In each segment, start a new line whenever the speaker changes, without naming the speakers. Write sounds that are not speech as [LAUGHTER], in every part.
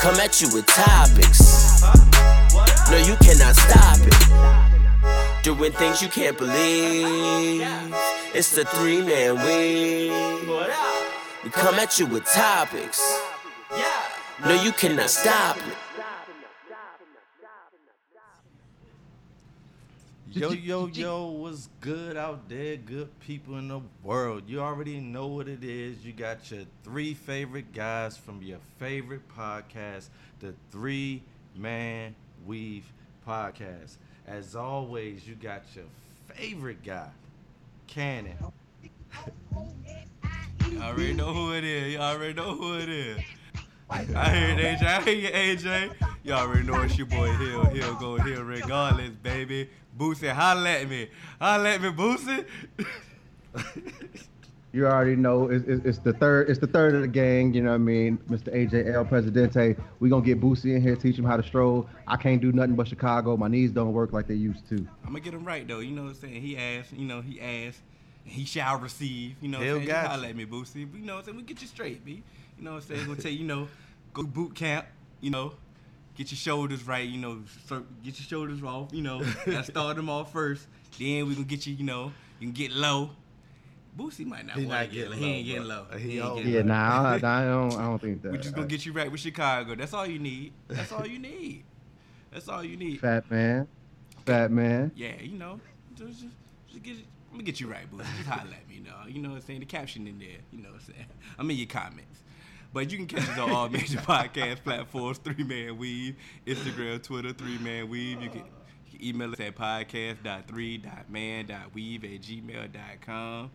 Come at you with topics. No, you cannot stop it. Doing things you can't believe. It's the three man weave. We come at you with topics. No, you cannot stop it.
Yo, yo, yo, what's good out there? Good people in the world. You already know what it is. You got your three favorite guys from your favorite podcast, the Three Man Weave Podcast. As always, you got your favorite guy, Cannon.
You already know who it is. You already know who it is. I hear it, AJ. I hear you, AJ. Y'all already know it's your boy Hill. Hill go Hill regardless, baby. Boosie, holla at me. Holla at me, Boosie. [LAUGHS]
You already know it's, it's, it's the third. It's the third of the gang. You know what I mean, Mr. ajl Presidente. We gonna get Boosie in here, teach him how to stroll. I can't do nothing but Chicago. My knees don't work like they used to.
I'm gonna get him right though. You know what I'm saying? He asked. You know he asked. and He shall receive. You know what
Hill
I'm saying?
got
Just holla at me, Boosie. You know what I'm saying? We get you straight, B. You know what I'm saying? Gonna tell you, you know, go boot camp. You know, get your shoulders right. You know, get your shoulders off. You know, gotta [LAUGHS] start them off first. Then we gonna get you. You know, you can get low. Boosie might not
He
want to get low. He ain't
low,
getting low.
He
ain't
old.
getting
Yeah,
low.
nah, I, I [LAUGHS] don't. I don't think that.
We just gonna get you right with Chicago. That's all you need. That's all you need. That's all you need.
fat man, fat man.
Yeah, you know, just, just, just get it. Let me get you right, boo. Just holler at me, you know. You know what I'm saying? The caption in there. You know what I'm saying? [LAUGHS] I'm in your comments. But you can catch us on all major [LAUGHS] podcast platforms, Three Man Weave, Instagram, Twitter, Three Man Weave. You can, you can email us at podcast.3.man.weave at gmail.com.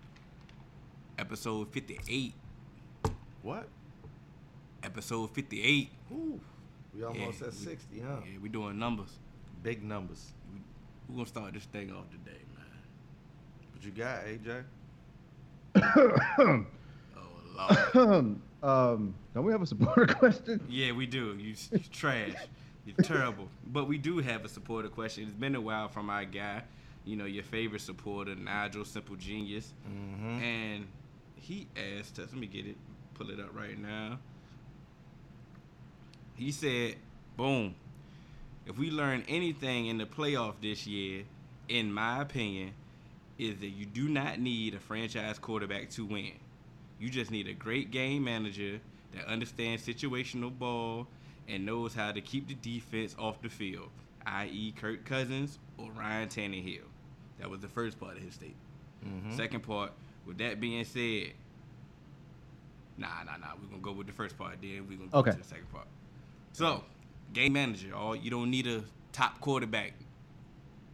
Episode 58.
What?
Episode 58.
Ooh, we almost
Yeah,
at
we-
60, huh?
Yeah, we doing numbers.
Big numbers.
We're going to start this thing off today, man.
What you got, AJ? [COUGHS] [COUGHS] [COUGHS]
Lord. [COUGHS]
um, don't we have a supporter [LAUGHS] question?
Yeah, we do. You, you trash. You're terrible. But we do have a supporter question. It's been a while from our guy, you know, your favorite supporter, Nigel Simple Genius.
Mm-hmm.
And he asked us, let me get it, pull it up right now. He said, boom, if we learn anything in the playoff this year, in my opinion, is that you do not need a franchise quarterback to win. You just need a great game manager that understands situational ball and knows how to keep the defense off the field, i.e., Kirk Cousins or Ryan Tannehill. That was the first part of his statement.
Mm-hmm.
Second part, with that being said, nah, nah, nah. We're gonna go with the first part, then we're gonna go to the second part. So, game manager, all you don't need a top quarterback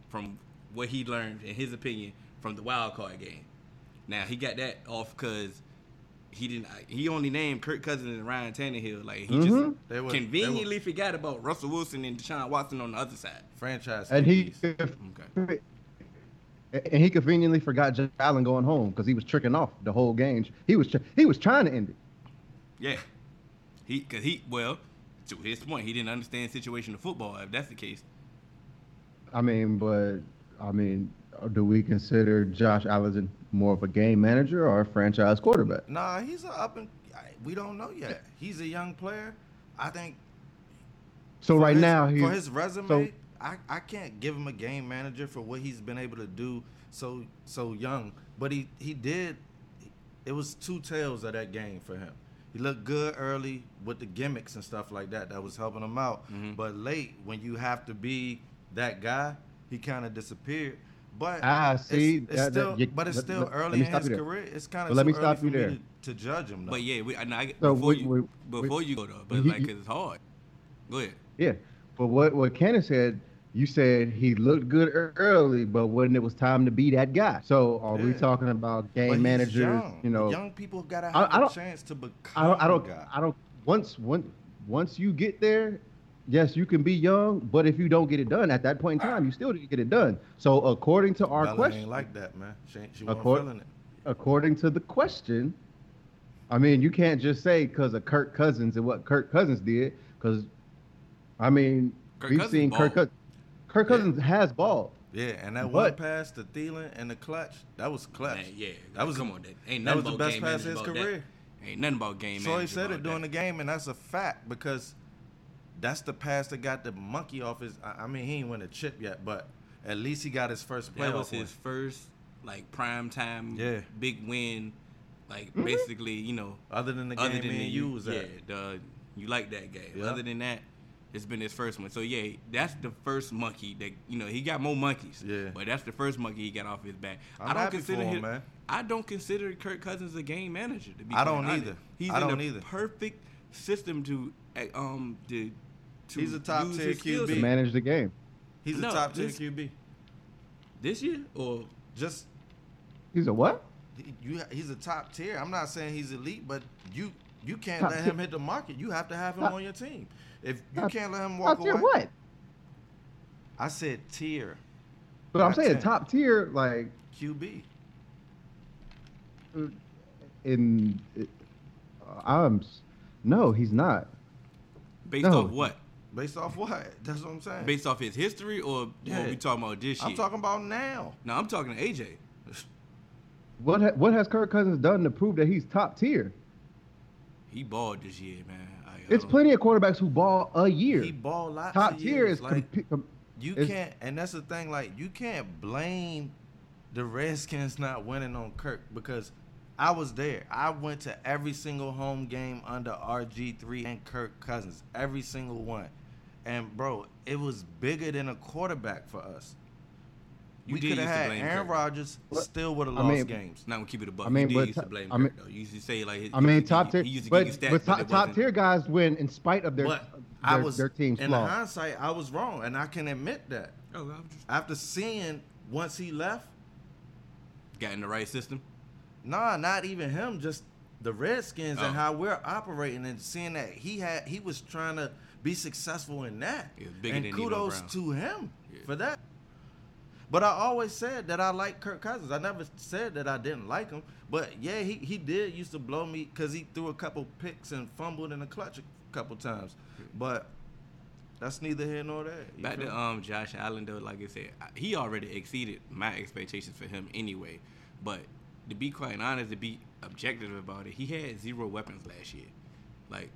from what he learned, in his opinion, from the wild card game. Now he got that off because he didn't. He only named Kirk Cousins and Ryan Tannehill. Like he
Mhm.
just
They were- they
conveniently forgot about Russell Wilson and Deshaun Watson on the other side.
Franchise.
And he
Okay.
and he conveniently forgot Josh Allen going home because he was tricking off the whole game. He was tr- he was trying to end it.
Yeah. He, cause he, well, to his point, he didn't understand situation of football. If that's the case,
I mean, but I mean, do we consider Josh Allen more of a game manager or a franchise quarterback?
Nah, he's a up and we don't know yet. He's a young player. I think
So right
his-
now, he
for his resume,
so-
I, I can't give him a game manager for what he's been able to do so so young. But he he did. It was two tales of that game for him. He looked good early with the gimmicks and stuff like that. That was helping him out.
Mhm.
But late, when you have to be that guy, he kind of disappeared. But
Ah, see,
it's, it's
that- that-
still,
you-
but it's
let-
still
let- let
early
me
in his
you there.
career. It's kind
But
of
let me
early
stop
for
you there.
to, to judge him. Though.
but yeah, we, and I,
So
before
we-
you,
we-
before
we-
you go though, but
you-
like, cause it's hard. Go ahead.
yeah. But what what Cannon said, you said he looked good early, but when it was time to be that guy. So are we talking about
But
game
he's
managers?
young.
You know,
young people gotta have
I
a
don't-
chance to become
I don't, I don't,
a guy.
I don't. Once, one, once you get there, yes, you can be young, but if you don't get it done at that point in time, you still didn't get it done. So according to our
Bella
question,
ain't like that, man. She, ain't, she wasn't feeling it.
according to the question, I mean, you can't just say because of Kirk Cousins and what Kirk Cousins did, because I mean,
Kirk
we've
Cousins
seen Kirk,
balled.
Kirk Cousins has ball.
Yeah, and that one
But-
pass to Thielen and the clutch, that was clutch.
Man, yeah,
that was
come on. That ain't
that was the best pass of his
about that.
career.
Ain't nothing about game
So he said it
about
during the game, and that's a fact because that's the pass that got the monkey off his. I I mean, he ain't win a chip yet, but at least he got his first playoff
That was
win.
his first like prime time
Yeah.
big win. Like
Mm-hmm.
basically, you know,
Other than the
other
game
than
me and you was
yeah,
at.
the, you like that game.
Yeah.
Other than that, it's been his first one. So yeah, that's the first monkey that you know he got more monkeys.
Yeah.
but that's the first monkey he got off his back.
I'm
I don't
happy
consider
for him,
him,
man.
I don't consider Kirk Cousins a game manager. To be
I don't
honest.
either.
He's
I
in
don't
the
either.
perfect system to uh, um to. To
He's a top
use
tier
his skill
QB.
to manage the game.
He's
No,
a top tier
this-
QB.
this year or
Just
He's a what?
he- you, he's a top tier. I'm not saying he's elite, but you you can't
Top
let
tier.
him hit the market. You have to have him
Top-
on your team. If you
Top-
can't let him walk
Top tier
away,
what?
I said tier
But I'm saying
10.
top tier, like
QB.
in. Uh, I'm. No, he's not.
based
No.
off what?
Based off what? That's what I'm saying.
Based off his history or
Yeah.
what we talking about this year?
I'm talking about now.
No, I'm talking to AJ.
What ha- What has Kirk Cousins done to prove that he's top tier?
He balled this year, man. I, I
It's
don't-
plenty of quarterbacks who ball a year.
He ball lots
top
of
tier
years.
is
like
compi- com-
you
is-
can't, and that's the thing. Like you can't blame the Redskins not winning on Kirk because I was there. I went to every single home game under RG three and Kirk Cousins, every single one. And bro, it was bigger than a quarterback for us.
You
we
did
could have had
blame
Aaron
Kirk.
Rodgers,
What?
still would have
I
lost
mean-
games.
Not gonna keep it a buck.
I mean,
you
but
did used to blame
I
Kirk,
mean-
though. You used to say like,
I mean, top tier,
he used
but,
stats,
but top,
it
top tier guys win in spite of their
But
their,
I was
their team's
in
flaws.
hindsight, I was wrong, and I can admit that.
Oh, I'm just
After seeing once he left,
got in the right system.
Nah, not even him. Just the Redskins and
Oh.
how we're operating and seeing that he had he was trying to be successful in that. And kudos to him
Yeah.
for that. But I always said that I like Kirk Cousins. I never said that I didn't like him. But yeah, he, he did used to blow me because he threw a couple picks and fumbled in the clutch a couple times. But that's neither here nor there.
Back to um Josh Allen though, like I said, he already exceeded my expectations for him anyway. But to be quite honest, to be objective about it, he had zero weapons last year. Like,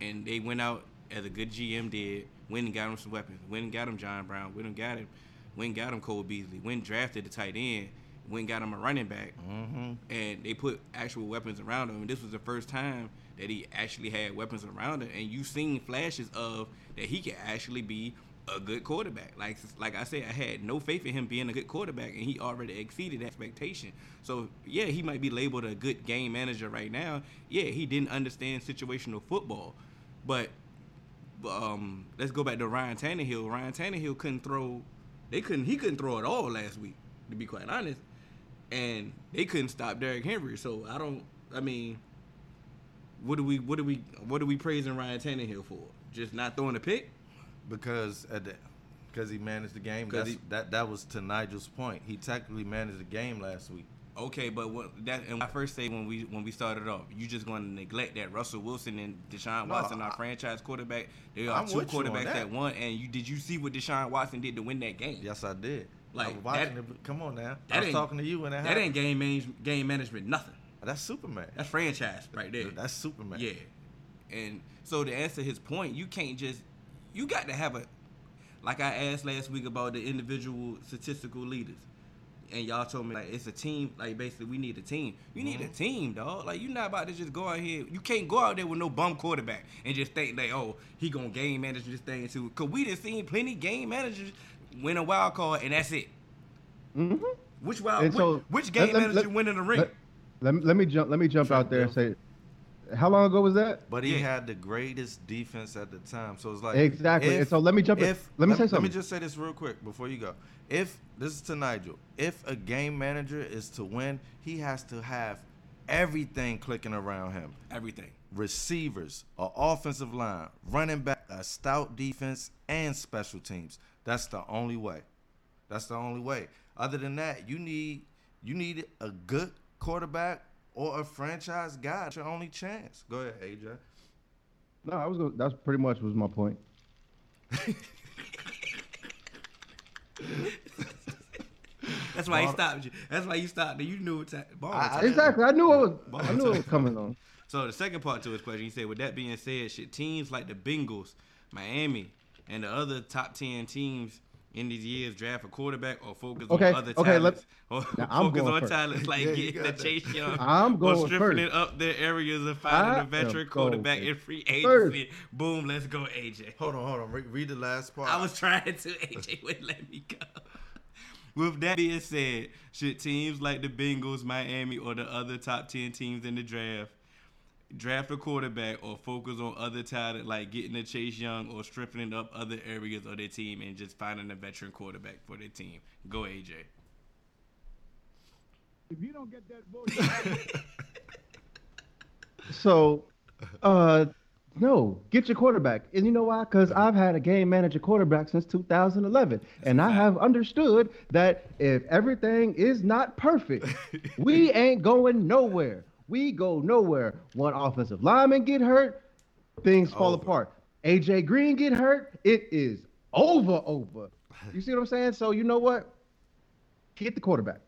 and they went out as a good GM did, went and got him some weapons, went and got him John Brown, went and got him, went and got him Cole Beasley, went and drafted the tight end, went and got him a running back,
Mhm.
and they put actual weapons around him. And this was the first time that he actually had weapons around him, and you seen flashes of that he could actually be a good quarterback. Like like I said, I had no faith in him being a good quarterback, and he already exceeded expectation. So yeah, he might be labeled a good game manager right now. Yeah, he didn't understand situational football, but um, let's go back to Ryan Tannehill. Ryan Tannehill couldn't throw. They couldn't. He couldn't throw at all last week, to be quite honest. And they couldn't stop Derrick Henry. So I don't. I mean, what do we? What do we? What are we praising Ryan Tannehill for? Just not throwing a pick?
because at the because he managed the game. That's,
he-
that that was to Nigel's point. He technically managed the game last week.
Okay, but what that and I first say when we when we started off, you just going to neglect that Russell Wilson and Deshaun
No,
Watson, our
I-
franchise quarterback. They are
I'm
two quarterbacks
that.
that won. And you did you see what Deshaun Watson did to win that game?
Yes, I did.
Like,
I was watching
that-
it. Come on now. I was talking to you when that,
That
happened.
ain't game manage, game management, nothing.
That's Superman.
That's franchise right there.
That's Superman.
Yeah. And so to answer his point, you can't just you got to have a like I asked last week about the individual statistical leaders. And y'all told me like it's a team, like basically we need a team. You need a
Mm-hmm.
team, dog. Like you're not about to just go out here. You can't go out there with no bum quarterback and just think that oh he gonna game manage this thing too. Cause we done seen plenty game managers win a wild card and that's it.
hmm
Which wild
And so
which, which game
let-
manager
let-
win in the ring?
Let, let, me- let me jump. Let me jump out there and say, how long ago was that?
But he
Yeah.
had the greatest defense at the time. So it's like
Exactly. And so let me jump in- let me say something.
Let me just say this real quick before you go. If this is to Nigel, if a game manager is to win, he has to have everything clicking around him.
Everything.
Receivers, a offensive line, running back, a stout defense, and special teams. That's the only way. That's the only way. Other than that, you need you need a good quarterback or a franchise guy. That's your only chance. Go ahead, AJ.
No, I was gonna, that's pretty much was my point. [LAUGHS] [LAUGHS]
That's why he stopped you. That's why you stopped. You knew what time.
I-
Exactly. I knew it was.
Ball
I knew it was coming on.
So the second part to his question, he said, with that being said, should teams like the Bengals, Miami, and the other top ten teams in these years draft a quarterback or focus
Okay,
on other
okay, let-
talents? or [LAUGHS]
I'm
focus
going
on
first.
talents like
Yeah, you
getting
got
the. Chase Young [LAUGHS]
I'm
or
going
stripping
first.
it up their areas and finding
I
a veteran quarterback in free
first.
agency. Boom, let's go, AJ.
Hold on, hold on. Re- read the last part.
I was trying to. [LAUGHS] AJ wouldn't let me go. With that being said, should teams like the Bengals, Miami, or the other top 10 teams in the draft draft a quarterback or focus on other talent like getting a Chase Young or strengthening up other areas of their team and just finding a veteran quarterback for their team? Go, AJ.
If you don't get that vote, [LAUGHS]
So, uh, no, get your quarterback. And you know why? Because I've had a game manager quarterback since 2011, and I have understood that if everything is not perfect, [LAUGHS] we ain't going nowhere. We go nowhere. One offensive lineman get hurt, things fall
Over.
apart. AJ Green get hurt, it is over. Over. You see what I'm saying? So you know what? Get the quarterback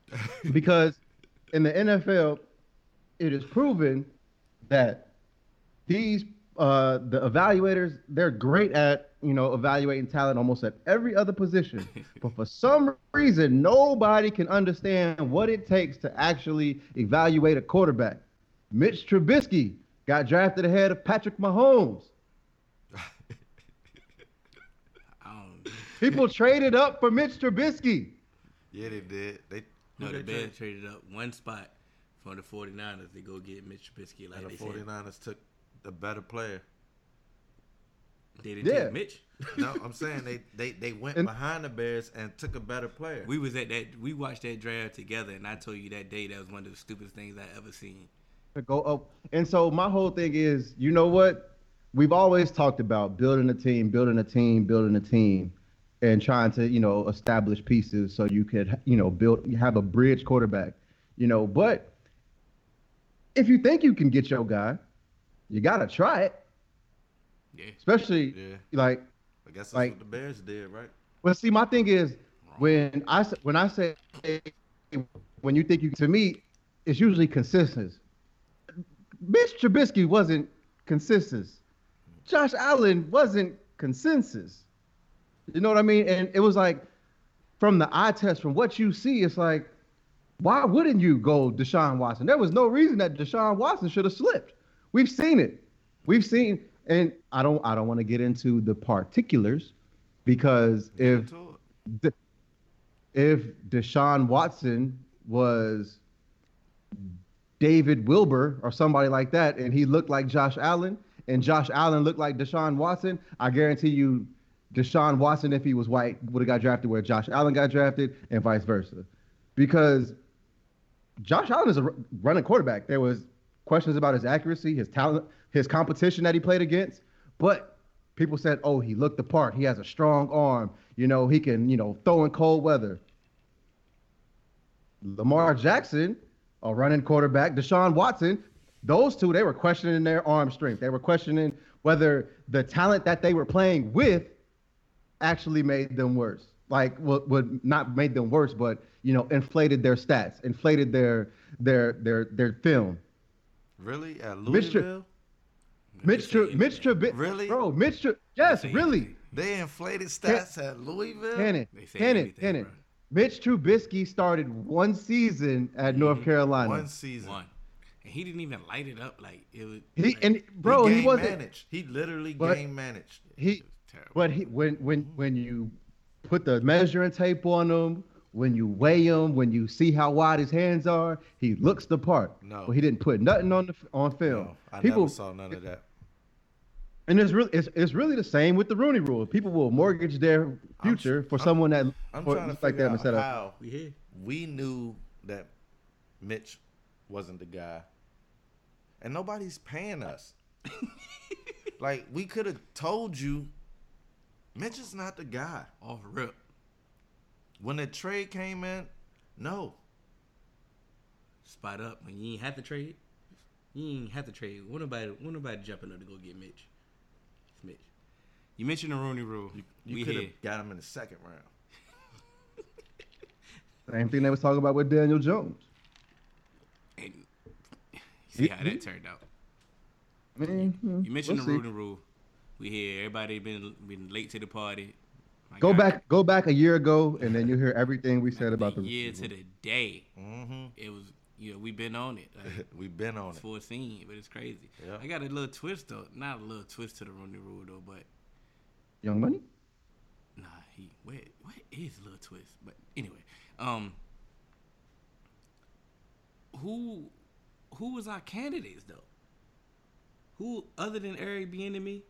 [LAUGHS] because in the NFL, it is proven that these uh, the evaluators they're great at you know evaluating talent almost at every other position, [LAUGHS] but for some reason nobody can understand what it takes to actually evaluate a quarterback. Mitch Trubisky got drafted ahead of Patrick Mahomes. [LAUGHS] People traded up for Mitch Trubisky.
yeah, they did. They
know.
who
The
they
Bears
traded?
traded up one spot for the 49ers to go get Mitch Trubisky like
And the
said.
49ers took the better player.
They didn't
Yeah.
take Mitch.
No, I'm saying they they, they went
And-
behind the Bears and took a better player.
We was at that. We watched that draft together, and I told you that day that was one of the stupidest things I ever seen.
to go up. And so my whole thing is, you know what? We've always talked about building a team, building a team, building a team, and trying to, you know, establish pieces so you could, you know, build you have a bridge quarterback. You know, but if you think you can get your guy, you gotta try it.
Yeah.
Especially
Yeah.
like
I guess that's
like-
what the Bears did, right?
Well, see, my thing is when I when I say when you think you to me, it's usually consensus. Mitch Trubisky wasn't consensus. Josh Allen wasn't consensus. You know what I mean? And it was like from the eye test, from what you see, it's like, why wouldn't you go Deshaun Watson? There was no reason that Deshaun Watson should have slipped. We've seen it. We've seen, and I don't I don't want to get into the particulars because if
Into it.
D- if Deshaun Watson was David Wilbur or somebody like that, and he looked like Josh Allen, and Josh Allen looked like Deshaun Watson, I guarantee you, Deshaun Watson, if he was white, would have got drafted where Josh Allen got drafted, and vice versa, because Josh Allen is a running quarterback. There was questions about his accuracy, his talent, his competition that he played against, but people said, "Oh, he looked the part. He has a strong arm. You know, he can, you know, throw in cold weather." Lamar Jackson, a running quarterback, Deshaun Watson, those two, they were questioning their arm strength. They were questioning whether the talent that they were playing with actually made them worse. Like, would, would not made them worse, but you know, inflated their stats, inflated their their their their film.
Really? At
Mr.
Louisville?
Mitch,
Just
Tru-
saying
Mitch
anything.
Trubisky,
Really?
bro, Mitch, Tru- yes,
say
really.
anything.
They inflated stats at Louisville?
Cannon,
They say
Cannon,
anything,
Cannon.
bro.
Mitch Trubisky started one season at North mm-hmm. Carolina.
One season.
One, and he didn't even light it up like it was.
He
like,
and bro,
he
he, wasn't.
managed. He literally
But-
game managed.
He,
terrible.
but he when when when you put the measuring tape on him, when you weigh him, when you see how wide his hands are, he looks the part.
No.
but he didn't put nothing on the on film.
No, I
People,
never saw none of that.
and it's really it's, it's really the same with the Rooney Rule. People will mortgage their future for
I'm-
someone that
I'm
for-
trying to
looks like
figure
them
out
instead
how
we
we knew that Mitch wasn't the guy, and nobody's paying us. [LAUGHS] like we could have told you, Mitch is not the guy.
Off rip.
When the trade came in, no.
Spot up when you ain't have to trade. You ain't have to trade. What nobody, what nobody jumping up to go get Mitch? It's Mitch. You mentioned the Rooney Rule.
You, you
we
could have
here.
got him in the second round. [LAUGHS]
Same thing they was talking about with Daniel Jones.
And see how
He-
that turned out.
I mean,
You mentioned
we'll
the. Rooney Rule. We here. Everybody been been late to the party. My
Go
guy,
back, go back a year ago, and then you hear everything we said about
the
the
year to the day.
Mm-hmm.
It was you know we been on it. Like, [LAUGHS]
We've been on
it's
it.
foreseen, but it's crazy.
Yeah.
I got a little twist though. Not a little twist to the Rooney Rule though, but
Young Money.
Nah, he what what is a little twist? But anyway, um, who who was our candidates though? Who other than Eric Bieniemy?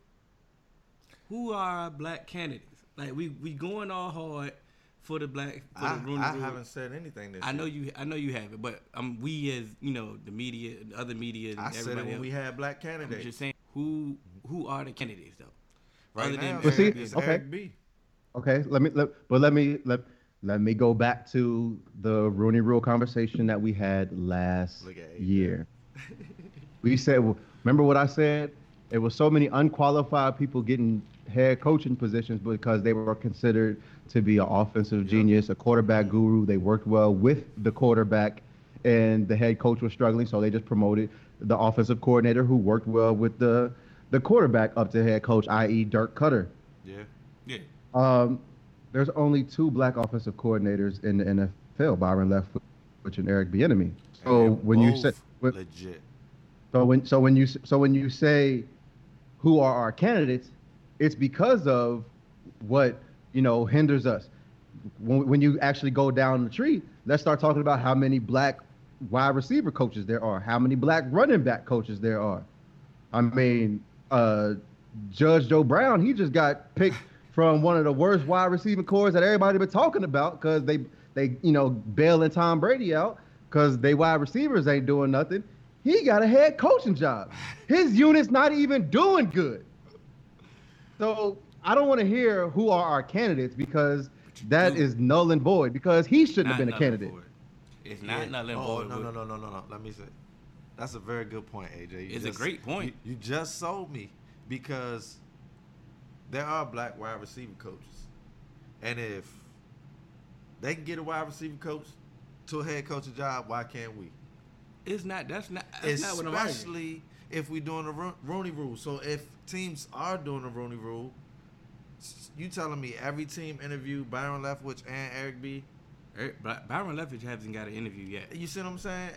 Who are our black candidates? Like we we going all hard for the black for
I,
the Rooney
I
Rule.
haven't said anything this
I know
year.
you. I know you haven't, but um, we as you know the media, the other media, and
I said it when
else,
we had black
I'm
candidates.
just saying who who are the candidates though?
right
other
now,
than
Well, see, okay.
Eric B.
Okay, let me let, but let me let let me go back to the Rooney Rule conversation that we had last
Look at AJ.
year. we said, remember what I said? It was so many unqualified people getting head coaching positions because they were considered to be an offensive genius, a quarterback guru. They worked well with the quarterback, and the head coach was struggling, so they just promoted the offensive coordinator who worked well with the the quarterback up to head coach, i.e., Dirk Koetter.
Yeah.
Yeah,
Um, there's only two black offensive coordinators in the NFL: Byron Leftwich and Eric Bieniemy. So when you say, when,
legit,
so when so when you so when you say, who are our candidates, it's because of what you know hinders us. When, when you actually go down the tree, let's start talking about how many black wide receiver coaches there are, how many black running back coaches there are. I mean, uh, Judge Joe Brown, he just got picked from one of the worst wide receiving cores that everybody been talking about because they they you know bailing Tom Brady out because they wide receivers ain't doing nothing. He got a head coaching job. His unit's not even doing good. So I don't want to hear who are our candidates because that
do.
is null and void because he shouldn't have been a candidate.
void. It's not
Yeah.
null and
oh,
void.
no, no, no, no, no, no. Let me say. That's a very good point, AJ. You
It's a great point.
You, you just sold me because there are black wide receiver coaches, and if they can get a wide receiver coach to a head coaching job, why can't we?
It's not. That's not. That's not what I'm arguing.
If we're doing the Ro- Rooney Rule. So if teams are doing the Rooney Rule, you telling me every team interview Byron Leftwich and Eric B.
Eric- Byron Leftwich hasn't got an interview yet.
You see what I'm saying?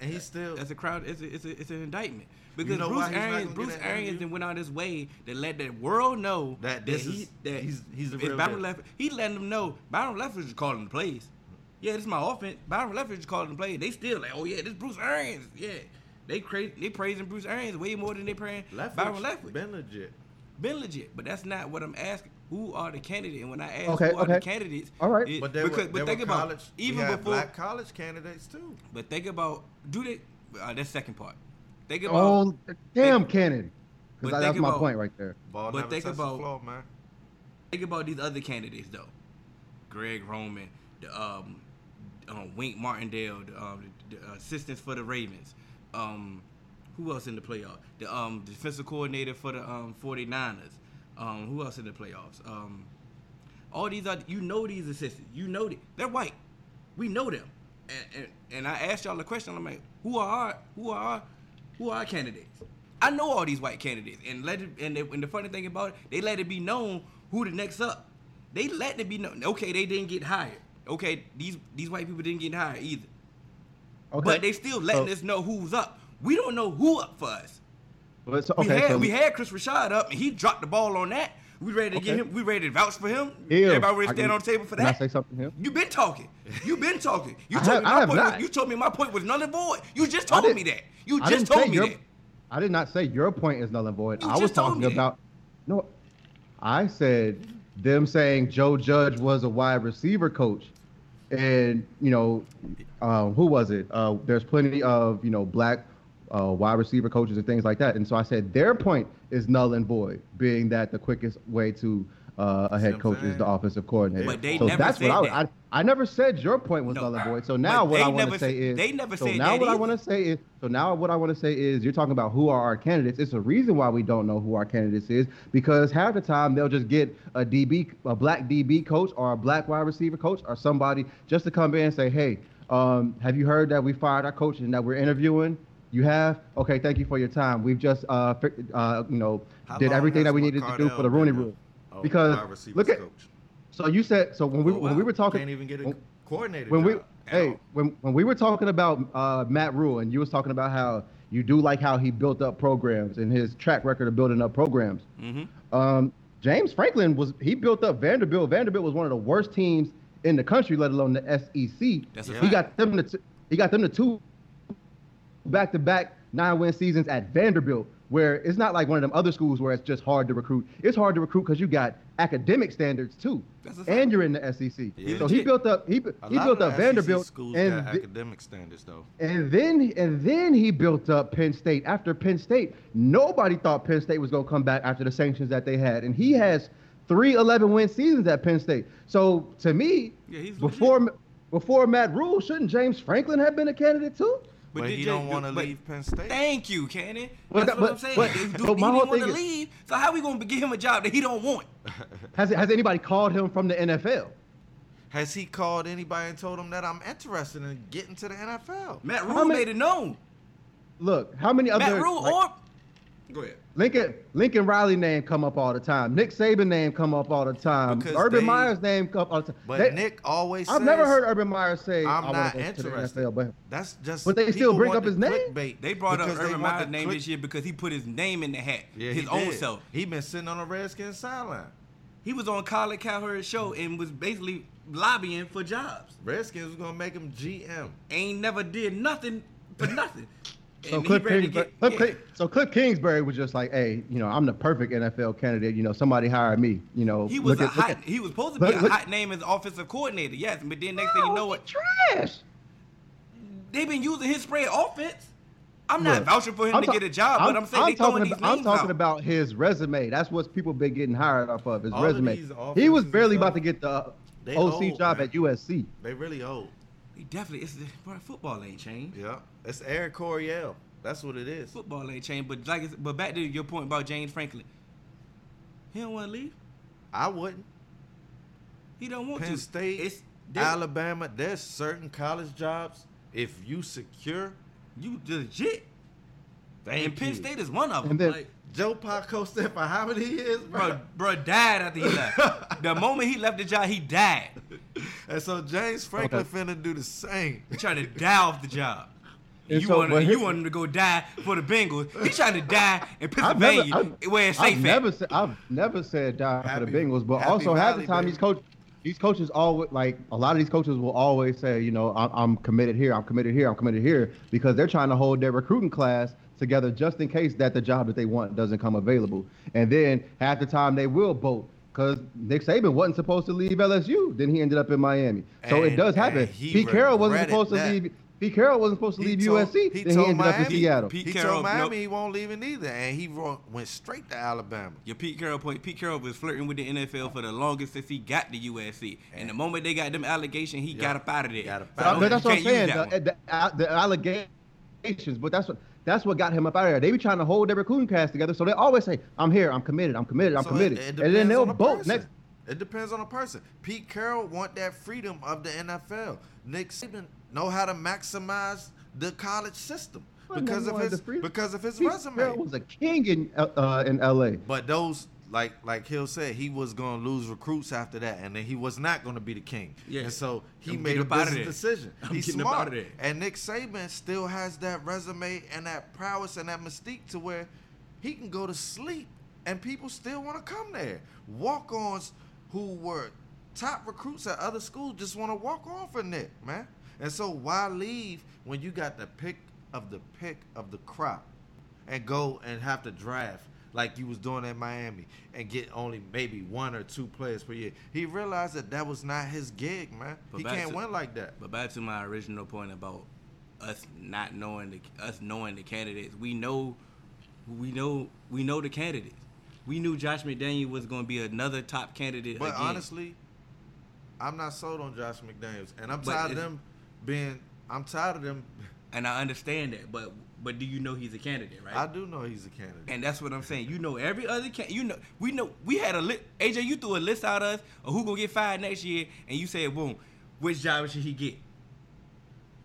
And he's still
That's a crowd. It's a, it's a, it's an indictment because
know
Bruce Arians, Bruce Arians, then went out his way to let the world know
That this
he,
is-
that
he's- he's the real
Byron. Leftwich. He letting them know Byron Leftwich is calling the plays. Yeah, this is my offense. Byron Leftwich is calling the plays. They still like, oh yeah, this Bruce Arians. Yeah, they crazy. They praising Bruce Arians way more than they praising
Leftwich,
Byron Leftwich.
been legit.
been legit, but that's not what I'm asking. Who are the candidates? And when I ask
Okay,
who are the candidates,
All right.
it-
But they
because,
were,
but
they
think
were
about
college.
even
we
before.
black college candidates too.
But think about do they? Uh, that's second part. Think about.
Oh, damn, Kennedy.
But
Because
think
that's my point right there.
Ball
But think about-
the floor, man.
Think about these other candidates though. Greg Roman, the um, um Wink Martindale, the, um, the, the assistants for the Ravens. Um, who else in the playoff? The um defensive coordinator for the um 49ers. Um, who else in the playoffs? Um, all these other you know these assistants. You know them. They're white. We know them. And, and and I asked y'all a question. I'm like, who are who are who are our candidates? I know all these white candidates, and let it, and, and the funny thing about it, they let it be known who the next up. They let it be known. Okay, they didn't get hired. Okay, these these white people didn't get hired either.
Okay.
But they still letting
So-
us know who's up. We don't know who up for us.
But so,
We had
so
we had Chris Rashad up, and he dropped the ball on that. We ready to get him. We ready to vouch for him. Everybody ready to stand
can-
on the table for
can I say something here?
You been talking. You been talking. You [LAUGHS] told
have-
me my point. Was, you told me my point was null and void. You just told me that. You just told me
your,
that.
I did not say your point is null and void.
You
I was talking about no. I said them saying Joe Judge was a wide receiver coach and you know, um, who was it? Uh, there's plenty of you know black uh, wide receiver coaches and things like that. And so I said their point is null and void, being that the quickest way to uh, a head coach is the offensive coordinator.
But they
so
never
that's
said
what I,
that.
I I never said your point was
No.
null and void. So now what I want to say is
they never
so
said
now
that
what I want to say is so now what I want to say is you're talking about who are our candidates. It's a reason why we don't know who our candidates is because half the time they'll just get a DB, a black DB coach or a black wide receiver coach or somebody just to come in and say, hey, um, have you heard that we fired our coach and that we're interviewing? You have? Okay, thank you for your time. We've just, uh, uh, you know,
How
did everything that we needed to do for the Rooney Rule.
A
Because look at,
coach?
so you said, so when we
Oh,
when we were talking,
Can't even get a coordinator.
when we hey when when we were talking about uh, Matt Rhule and you was talking about how you do like how he built up programs and his track record of building up programs.
Mm-hmm.
Um, James Franklin was he built up Vanderbilt. Vanderbilt was one of the worst teams in the country, let alone the SEC.
That's
he
fact.
got them to he got them to two back to back nine win seasons at Vanderbilt, where it's not like one of them other schools where it's just hard to recruit. It's hard to recruit because you got academic standards too, and you're in the SEC.
Yeah.
So he
Legit.
built up he, he
A
built up Vanderbilt
schools
and th-
academic standards though.
and then and then he built up Penn State. After Penn State, nobody thought Penn State was going to come back after the sanctions that they had, and he has three 11 win seasons at Penn State. So to me,
Yeah,
before before Matt Rhule, shouldn't James Franklin have been a candidate too?
But,
did
he
you-
don't want to leave Penn State.
Thank you, Cannon.
But
That's
that-
what
but-
I'm saying.
but-
Dude,
but
he
my whole
didn't want to
thing
leave. So how we gonna give him a job that he don't want? [LAUGHS]
Has has anybody called him from the NFL?
Has he called anybody and told him that I'm interested in getting to the NFL?
Matt
How
Rhule
many-
made it known.
Look, how many other
Matt Rhule
like,
or go ahead.
Lincoln Lincoln Riley name come up all the time. Nick Saban name come up all the time.
Because
Urban
they-
Meyer's name come up all the time.
But
They-
Nick always
I've
says,
never heard Urban Meyer say
I'm
I wanna
not
go to the
interested.
NFL, but
That's just.
But they still bring up his name?
clickbait
They brought up
because they
Urban Meyer's name
click-
this year because he put his name in the hat.
Yeah,
his own
did.
self.
He been sitting on a Redskins sideline.
He was on Colin Cowherd's show and was basically lobbying for jobs.
Redskins was gonna make him GM.
Ain't never did nothing for nothing.
So Cliff, Kingsbury,
get-
Cliff,
yeah.
So Cliff Kingsbury was just like, hey, you know, I'm the perfect NFL candidate. You know, somebody hire me. You know,
He was a
at-
hot.
at-
He was supposed to be
look-
a
look-
hot name as offensive coordinator. Yes, but then next thing you know what?
trash.
They've been using his spread offense. I'm not
Look,
vouching for him
I'm
to
ta-
get a job, but I'm saying they
talking
throwing these
about, I'm talking
out.
about his resume. That's what people been getting hired off of his
All
resume.
these
He was barely about to get the
they
OC
old,
job
man.
at USC.
They really old.
He definitely. It's bro, football ain't changed.
Yeah, it's Air Coryell. That's what it is.
Football ain't changed. But like, but back to your point about James Franklin. He don't want to leave.
I wouldn't.
He don't want
Penn
to.
State,
It's
Alabama. There's certain college jobs. If you secure,
You legit.
thank
and Penn
you.
State is one of them.
And then-
like,
Joe Paco said for how many years, bro?
bro, bro died after he left. [LAUGHS] the moment he left the job, he died.
And so James Franklin
Okay.
finna do the same.
He trying to die off the job.
And
you
so,
want you want him to go die for the Bengals. He trying to die in [LAUGHS]
I've never,
Pennsylvania,
I've,
where it's
I've never said I've never said die for the Bengals, but also half the time
baby.
these coach these coaches always like a lot of these coaches will always say, you know, I'm, I'm committed here, I'm committed here, I'm committed here because they're trying to hold their recruiting class together just in case that the job that they want doesn't come available. And then half the time they will bolt because Nick Saban wasn't supposed to leave LSU, then he ended up in Miami. So it does happen. Pete Carroll wasn't
regretted
supposed to leave. Pete Carroll wasn't supposed to
He
leave
told-
USC.
he
then he
told
ended up in Seattle.
Pete
he
Carroll,
told Miami
nope.
he won't leave it either, and he went straight to Alabama.
Your Pete Carroll point. Pete Carroll was flirting with the NFL for the longest since he got to USC. And the moment they got them allegations, he
Yeah.
got up out of there.
Got up
So
out of
But that's what I'm saying.
that
The, the, the allegations, but that's what that's what got him up out of there. They be trying to hold their recruiting cast together, so they always say, "I'm here, I'm committed, I'm committed, I'm
So
committed,"
it- it
and then they'll
the
bolt
person.
next.
It depends on the person. Pete Carroll want that freedom of the NFL. Nick Saban know how to maximize the college system because of his because of his
Pete
resume.
Carroll was a king in uh, in L.A.
But those, like like Hill said, he was going to lose recruits after that, and then he was not going to be the king.
Yeah.
And so he
I'm
made a business decision.
I'm
He's smart. And Nick Saban still has that resume and that prowess and that mystique to where he can go to sleep and people still want to come there. Walk-ons who were top recruits at other schools just want to walk on for Nick, man. And so why leave when you got the pick of the pick of the crop and go and have to draft like you was doing at Miami and get only maybe one or two players per year. He realized that that was not his gig, man.
But
he can't
to-
win like that.
But back to my original point about us not knowing the us knowing the candidates. We know, we know, we know the candidates. We knew Josh McDaniel was going to be another top candidate.
But
again.
honestly, I'm not sold on Josh McDaniels, and I'm
But
tired of them being. I'm tired of them.
and I understand that, but but do you know he's a candidate, right?
I do know he's a candidate.
And that's what I'm saying. You know every other can you know we know we had a list AJ, you threw a list out of us of who gonna get fired next year and you said, boom, which job should he get?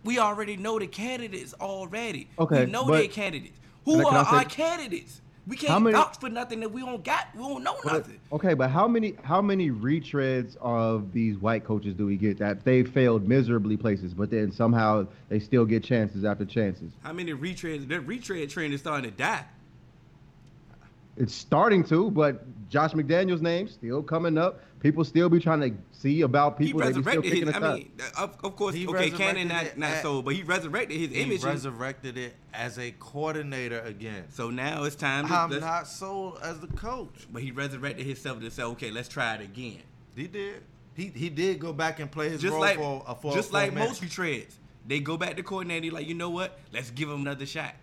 We already know the candidates already.
Okay,
We know
but-
their candidates. Who are
I say-
our candidates? We can't
many-
vouch for nothing that we don't got. We don't know
But-
nothing.
okay, but how many how many retreads of these white coaches do we get that they failed miserably places, but then somehow they still get chances after chances?
How many retreads? That retread trend is starting to die.
It's starting to, but Josh McDaniel's name still coming up. People still be trying to see about people.
he
They be still
resurrected his. I mean, of, of course,
He
okay, Cannon
resurrected
not
it
not
at-
so, but he resurrected his
he
image.
resurrected it as a coordinator again.
so now it's time. To,
I'm not sold as the coach.
But he resurrected himself to say, okay, let's try it again.
He did. He he did go back and play his
Just
role
like,
for, uh, for
just
for a
like
minute.
most retreads, they go back to coordinating. Like, you know what? Let's give him another shot.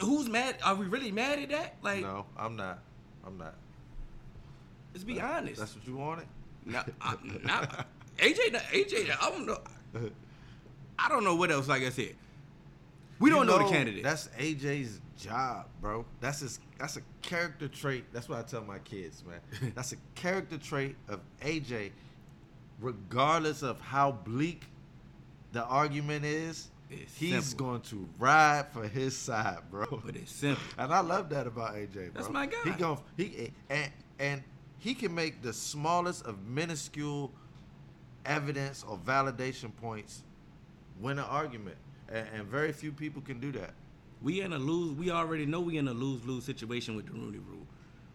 Who's mad? Are we really mad at that? Like,
No, I'm not. I'm not.
Let's be honest.
That's what you wanted.
No, I, not, AJ, AJ, I don't know. I don't know what else. Like I said, we
You
don't know, the candidate.
That's AJ's job, bro. That's his. That's a character trait. That's what I tell my kids, man. [LAUGHS] That's a character trait of AJ, regardless of how bleak the argument is.
It's
he's
simple.
going to ride for his side, bro.
but it's simple. [LAUGHS]
And I love that about AJ, bro.
That's my guy.
He going he and and he can make the smallest of minuscule evidence or validation points win an argument, and, and very few people can do that.
We in a lose. We already know we in a lose lose situation with the Rooney Rule.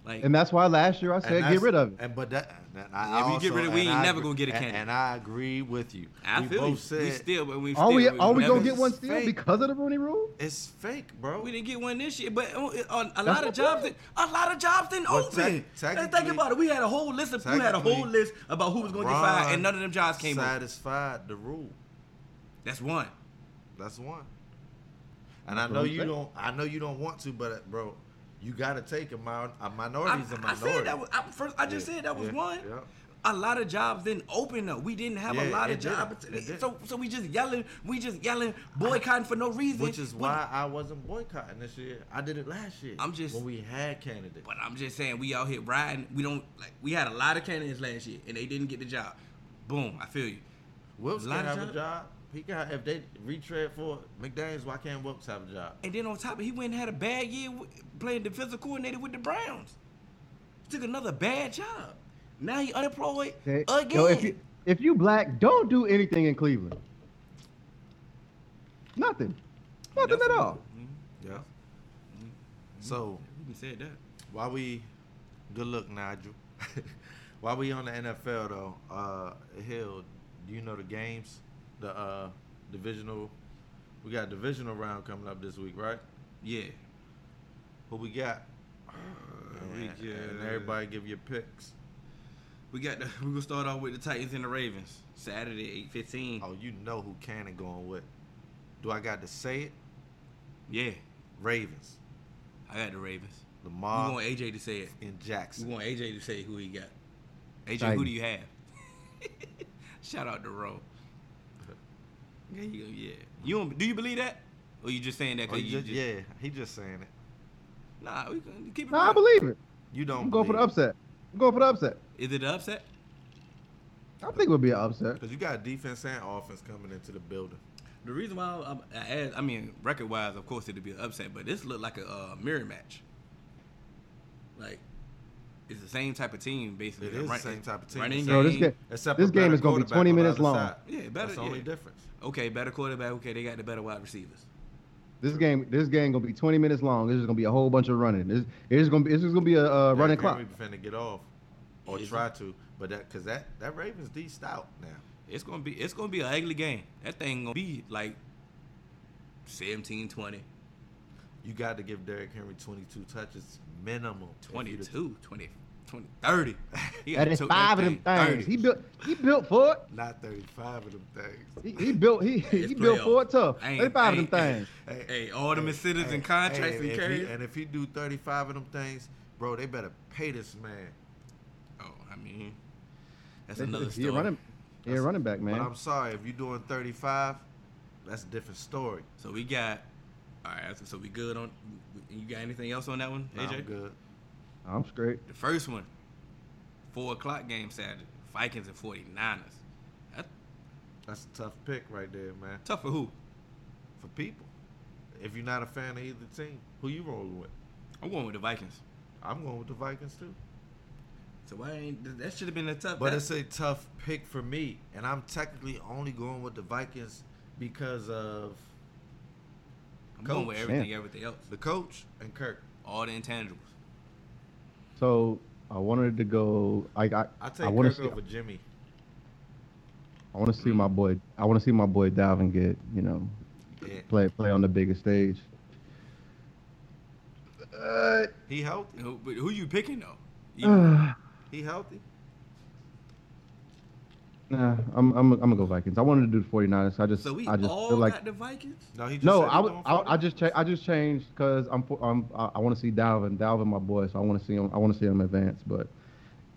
Like,
And that's why last year I said get rid of it.
And but that, and
If
I
you get rid of it, we ain't
I
never
agree-
gonna get a
and-
candidate.
And I agree with you.
I
we
feel
both
you.
said
we still, but we
Are
still,
we
we
are we gonna get one still
fake.
because of the Rooney Rule?
it's fake, bro.
We didn't get one this year, but uh, a lot
my
of jobs, didn't, a lot of jobs didn't
Well,
open.
tec-
Let's think about it. We had a whole list of we had a whole list about who was going to get fired, and none of them jobs came up.
satisfied the rule.
That's one.
That's one. And I
That's
know
I'm
you
saying.
don't. I know you don't want to, but uh, bro, you got to take a, min- a
I,
minority is a
I
minority.
said that was I, first. I just
Yeah,
said that was
yeah,
one.
yeah.
A lot of jobs didn't open though. We didn't have a lot of jobs. So so we just yelling. We just yelling, boycotting for no reason.
Which is why I wasn't boycotting this year. I did it last year.
I'm just-
when we had candidates.
But I'm just saying, we out here riding. We don't like. We had a lot of candidates last year, and they didn't get the job. Boom. I feel you.
Wilks
a lot
can
of
have a
job-
job. He can have, if they retread for McDaniels. Why can't Wilks have a job?
And then on top of it, he went and had a bad year playing defensive coordinator with the Browns. Took another bad job. Now he unemployed
Okay.
again.
Yo, if you if you black, don't do anything in Cleveland. Nothing. Nothing at all. Mm-hmm.
Yeah. Mm-hmm. So mm-hmm.
You said that.
while we, good luck, Nigel. [LAUGHS] while we on the NFL though, uh, Hill, do you know the games, the uh, divisional? We got divisional round coming up this week, right?
Yeah.
Who we got? And- everybody give your picks.
We got the, [LAUGHS] we gonna start off with the Titans and the Ravens. Saturday, eight fifteen.
Oh, you know who Cannon going with. Do I got to say it?
Yeah,
Ravens.
I got the Ravens.
Lamar
we want AJ to say it.
and Jackson.
We want AJ to say who he got. AJ, who do you have? [LAUGHS] Shout out to Roe. Yeah, you, yeah. You don't, do you believe that, or you just saying that
Oh,
because
you
you
just,
just,
yeah, he just saying it.
Nah, we can keep it.
No, I believe it.
You don't
I'm going for the upset. I'm going for the upset.
Is it an upset?
I think it would be an upset.
Because you got defense and offense coming into the building.
The reason why I'm, I, add, I mean, record wise, of course, it'd be an upset, but this looked like a uh, mirror match. Like, it's the same type of team, basically.
It is the same type of team.
Running
Bro,
this
game.
game-
Except
This game is gonna be 20 minutes long.
side.
Yeah, better.
That's the only difference.
Okay, better quarterback. Okay, they got the better wide receivers.
This game, this game gonna be 20 minutes long. This is gonna be a whole bunch of running. This, it's gonna be, this is gonna be a uh, running clock.
We finna get off, or
Is
try to, but that because that that Ravens D stout now.
It's gonna be it's gonna be an ugly game. That thing gonna be like 17, 20.
You got to give Derrick Henry 22 touches minimum. If you the-
22, 20, 20, 30. He
That
gotta
five of them things.
30.
He built. He built for it.
Not 35 of them things.
He, he built. He, he
It's
built
playoff.
for it tough.
I
Thirty-five
I
of them things.
Hey, all them incentives and contracts
hey,
and
if
carries.
he, and if he do 35 of them things, bro, they better pay this man.
oh, I mean, that's
He-
another
he
story.
a running. He a running back,
But
man.
I'm sorry, if you're doing 35, that's a different story.
So we got. All right, so we good on. You got anything else on that one,
Nah,
AJ?
I'm good.
I'm straight.
The first one, four o'clock game Saturday. Vikings and 49ers. That's
That's a tough pick right there, man.
tough for who?
For people. If you're not a fan of either team, who you rolling with?
I'm going with the Vikings.
I'm going with the Vikings too.
So why ain't that should have been a tough? Pick?
But
that-
it's a tough pick for me, and I'm technically only going with the Vikings because of
I'm going with
coach.
everything, everything else.
the coach and Kirk.
All the intangibles.
So I wanted to go. I I,
I
I
take
want
Kirk
to see.
over Jimmy.
I want to see my boy. I want to see my boy Dalvin get. You know,
Yeah.
play play on the biggest stage. Uh,
He healthy.
Who, but who you picking though? You- [SIGHS]
He healthy.
Nah, I'm I'm I'm gonna go Vikings. I wanted to do the 49ers. I just
so we
I just
all
feel like
got the Vikings.
No, he just
no.
said he
I, would-
going
I, I
40.
just cha- I just changed because I'm for- I'm I, I want to see Dalvin. Dalvin, my boy. So I want to see him. I want to see him advance. But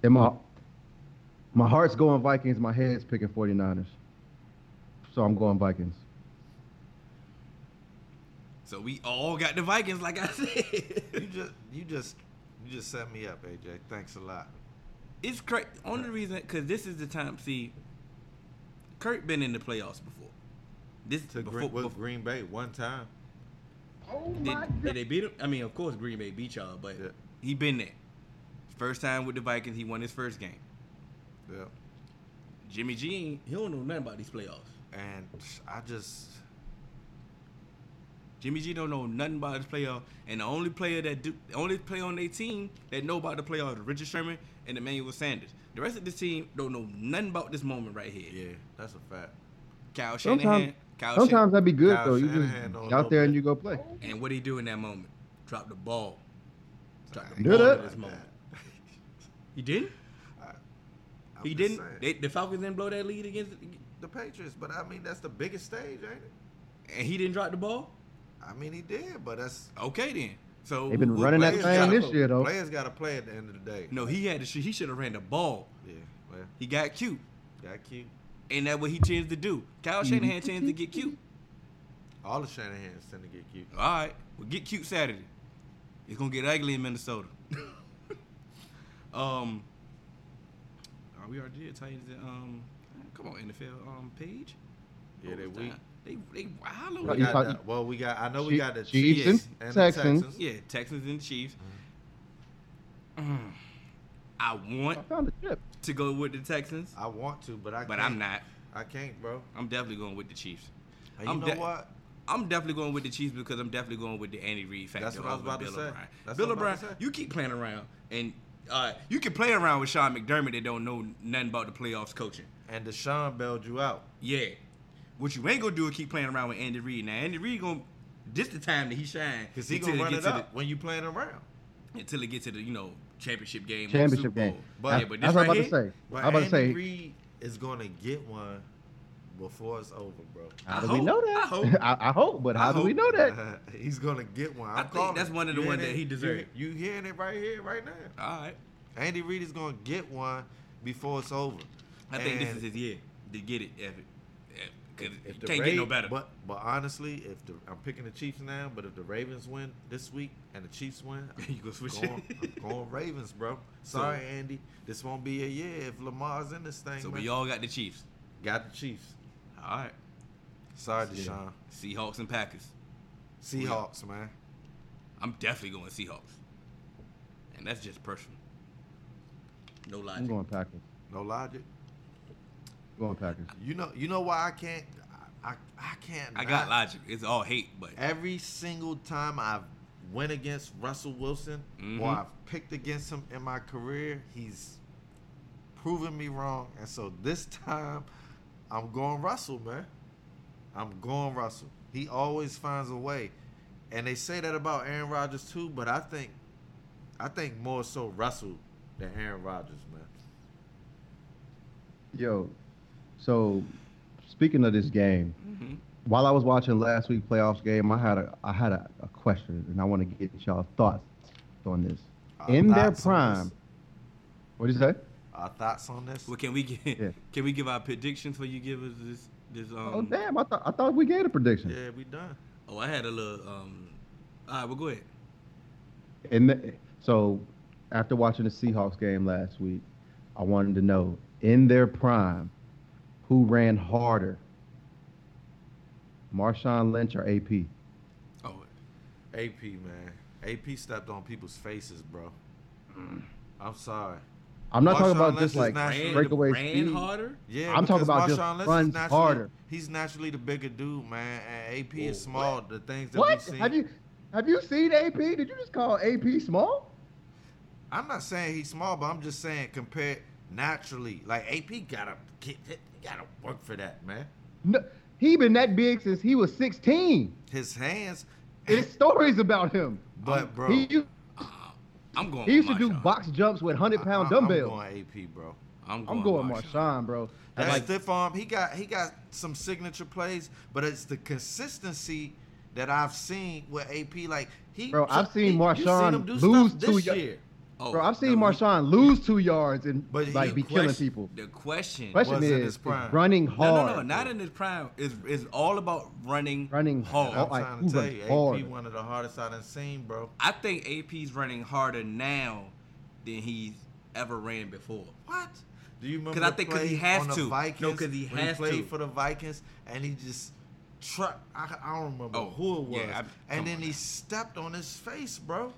in my my heart's going Vikings. My head's picking 49ers. So I'm going Vikings.
So we all got the Vikings, like I said. [LAUGHS]
You just you just you just set me up, AJ. Thanks a lot.
It's crazy. Only reason, because this is the time. See, Kirk been in the playoffs before. This
To
before,
Green,
before-
Green Bay one time.
Oh did, did they beat him? I mean, of course, Green Bay beat y'all, but
Yeah.
he been there. First time with the Vikings, he won his first game.
Yeah.
Jimmy G, he don't know nothing about these playoffs.
And I just
Jimmy G don't know nothing about this playoff, and the only player that do, the only player on their team that know about the playoff is Richard Sherman and Emmanuel Sanders. The rest of the team don't know nothing about this moment right here.
yeah, that's a fact.
Kyle
Sometimes-
Shanahan, Kyle
Sometimes
Shanahan,
that'd be good
Kyle
though. You
Shanahan know
just
a
out there
little
and you go play.
and what do he do in that moment? Drop the ball. Drop the ball
that.
in this moment. He didn't. [LAUGHS]
I'm
He didn't. They, the Falcons didn't blow that lead against,
the Patriots, but I mean that's the biggest stage, ain't it?
and he didn't drop the ball.
I mean he did, but that's
Okay then. So
They've been
who-
running that
players
thing this year though.
Players got to play at the end of the day.
No, he had to. He should have ran the ball.
Yeah, well,
He got cute,
got cute.
and that's what he tends to do. Kyle Shanahan tends to get cute.
All the Shanahans tend to get cute.
All right, well, get cute Saturday. It's gonna get ugly in Minnesota. [LAUGHS] um, are we already did Titans? and, Um, come on, NFL um page.
Yeah,
What
they
was
weak.
that? They they wild
We
over
you
got
talk-
the- well, we got. I know we got the
Chiefs
Chiefs,
and
and,
Texans.
the Texans.
Yeah, Texans and the Chiefs. Mm. I want
I found a chip.
to go with the Texans,
I want to, but I.
but
can't.
I'm not.
I can't, bro.
I'm definitely going with the Chiefs.
And you
I'm
know
de-
what?
I'm definitely going with the Chiefs because I'm definitely going with the Andy Reid factor.
That's what I was
over
about to say.
O'Brien.
That's
Bill
what I
O'Brien,
to say.
you keep playing around, and uh, you can play around with Sean McDermott that don't know nothing about the playoffs coaching.
And Deshaun bailed you out.
Yeah, what you ain't gonna do is keep playing around with Andy Reid. Now Andy Reid gonna this the time that he shine
Cause he gonna run
get
it
to
up when you playing around.
until it get to the you know championship game,
Championship
Super
game.
Bowl.
But-
yeah, but this
That's what I'm
here,
about to say.
But
I'm about to
Andy
say.
Reid is gonna get one before it's over, bro.
How
I
do we
hope-
know
I hope. [LAUGHS]
I, I hope, but
I
how do we know that? [LAUGHS]
He's gonna get one. I'm
I think
calling
that's one of the
You
ones that he
it?
deserved.
You, you hearing it right here, right now.
All right,
Andy Reid is gonna get one before it's over.
I think this is his year to get it. If
if the
can't get no better.
But but honestly, if the I'm picking the Chiefs now, but if the Ravens win this week and the Chiefs win, [LAUGHS]
You gonna switch
going,
it?
I'm going Ravens, bro. [LAUGHS] Sorry, Andy. This won't be a year if Lamar's in this thing.
so
man.
we all got the Chiefs.
got the Chiefs.
All right,
Sorry, Deshaun.
Seahawks and Packers.
Seahawks, man.
I'm definitely going Seahawks, and that's just personal. No logic.
I'm
logic.
going Packers.
No logic.
I'm going Packers.
You know, you know why I can't. I I, I can't.
I got logic. It's all hate, but
Every single time I've went against Russell Wilson
Mhm.
or I've picked against him in my career, he's proven me wrong. And so this time, I'm going Russell, man. I'm going Russell. He always finds a way. And they say that about Aaron Rodgers too, but I think I think more so Russell than Aaron Rodgers, man.
Yo, so speaking of this game,
Mhm.
while I was watching last week playoffs game, I had a I had a, a question, and I want to get y'all thoughts on this.
Our
In their prime, what did you say?
Our thoughts on this?
Well, can we get
Yeah. [LAUGHS]
can we give our predictions for you? Give us this this um.
oh damn, I thought I thought we gave a prediction.
Yeah, we done.
Oh, I had a little um. All right, well, go ahead.
And the, so, after watching the Seahawks game last week, I wanted to know in their prime, who ran harder, Marshawn Lynch or AP?
Oh,
AP, man. AP stepped on people's faces, bro. Mm. I'm sorry.
I'm not talking about
Lynch
just
is
like
naturally-
ran,
breakaway
ran
speed.
harder.
Yeah,
I'm talking
because
about just
Marshawn Lynch is
runs
naturally-
harder.
He's naturally the bigger dude, man. And AP
Whoa,
is small. The things that
What?
we've seen.
Have you have you seen AP? Did you just call AP small?
I'm not saying he's small, but I'm just saying compared naturally. Like AP gotta get, gotta work for that, man.
No, he been that big since he was 16.
His hands.
There's stories about him.
But um, bro,
He, used- uh,
I'm going.
he used to do
Marshawn.
box jumps with 100
I-
pound
I-
dumbbells.
I'm going AP, bro.
I'm going,
I'm going
Marshawn.
Marshawn, bro.
That
Like,
stiff arm, he got he got some signature plays, but it's the consistency that I've seen with AP. Like he,
Bro, I've seen
he- you
Marshawn
him do
lose
stuff
two
this
ya-
year.
Oh,
bro, I've seen
the-
Marshawn lose two yards and
But
like be
the
killing people.
The question.
Question
was in
is,
his
is running hard.
no, no, no, not in his prime. It's, it's all about running,
Running
hard.
I'm
like,
trying to tell you,
hard?
AP one of the hardest I done seen, bro.
I think AP's running harder now than he's ever ran before.
What? Do you remember?
'Cause I
the
think 'cause he
play
has
on the
to. No,
Vikings
'cause he
when
has
played
to.
for the Vikings, and he just truck. I, I don't remember
Oh,
who it was,
yeah, I-
and then
on
he stepped on his face, bro.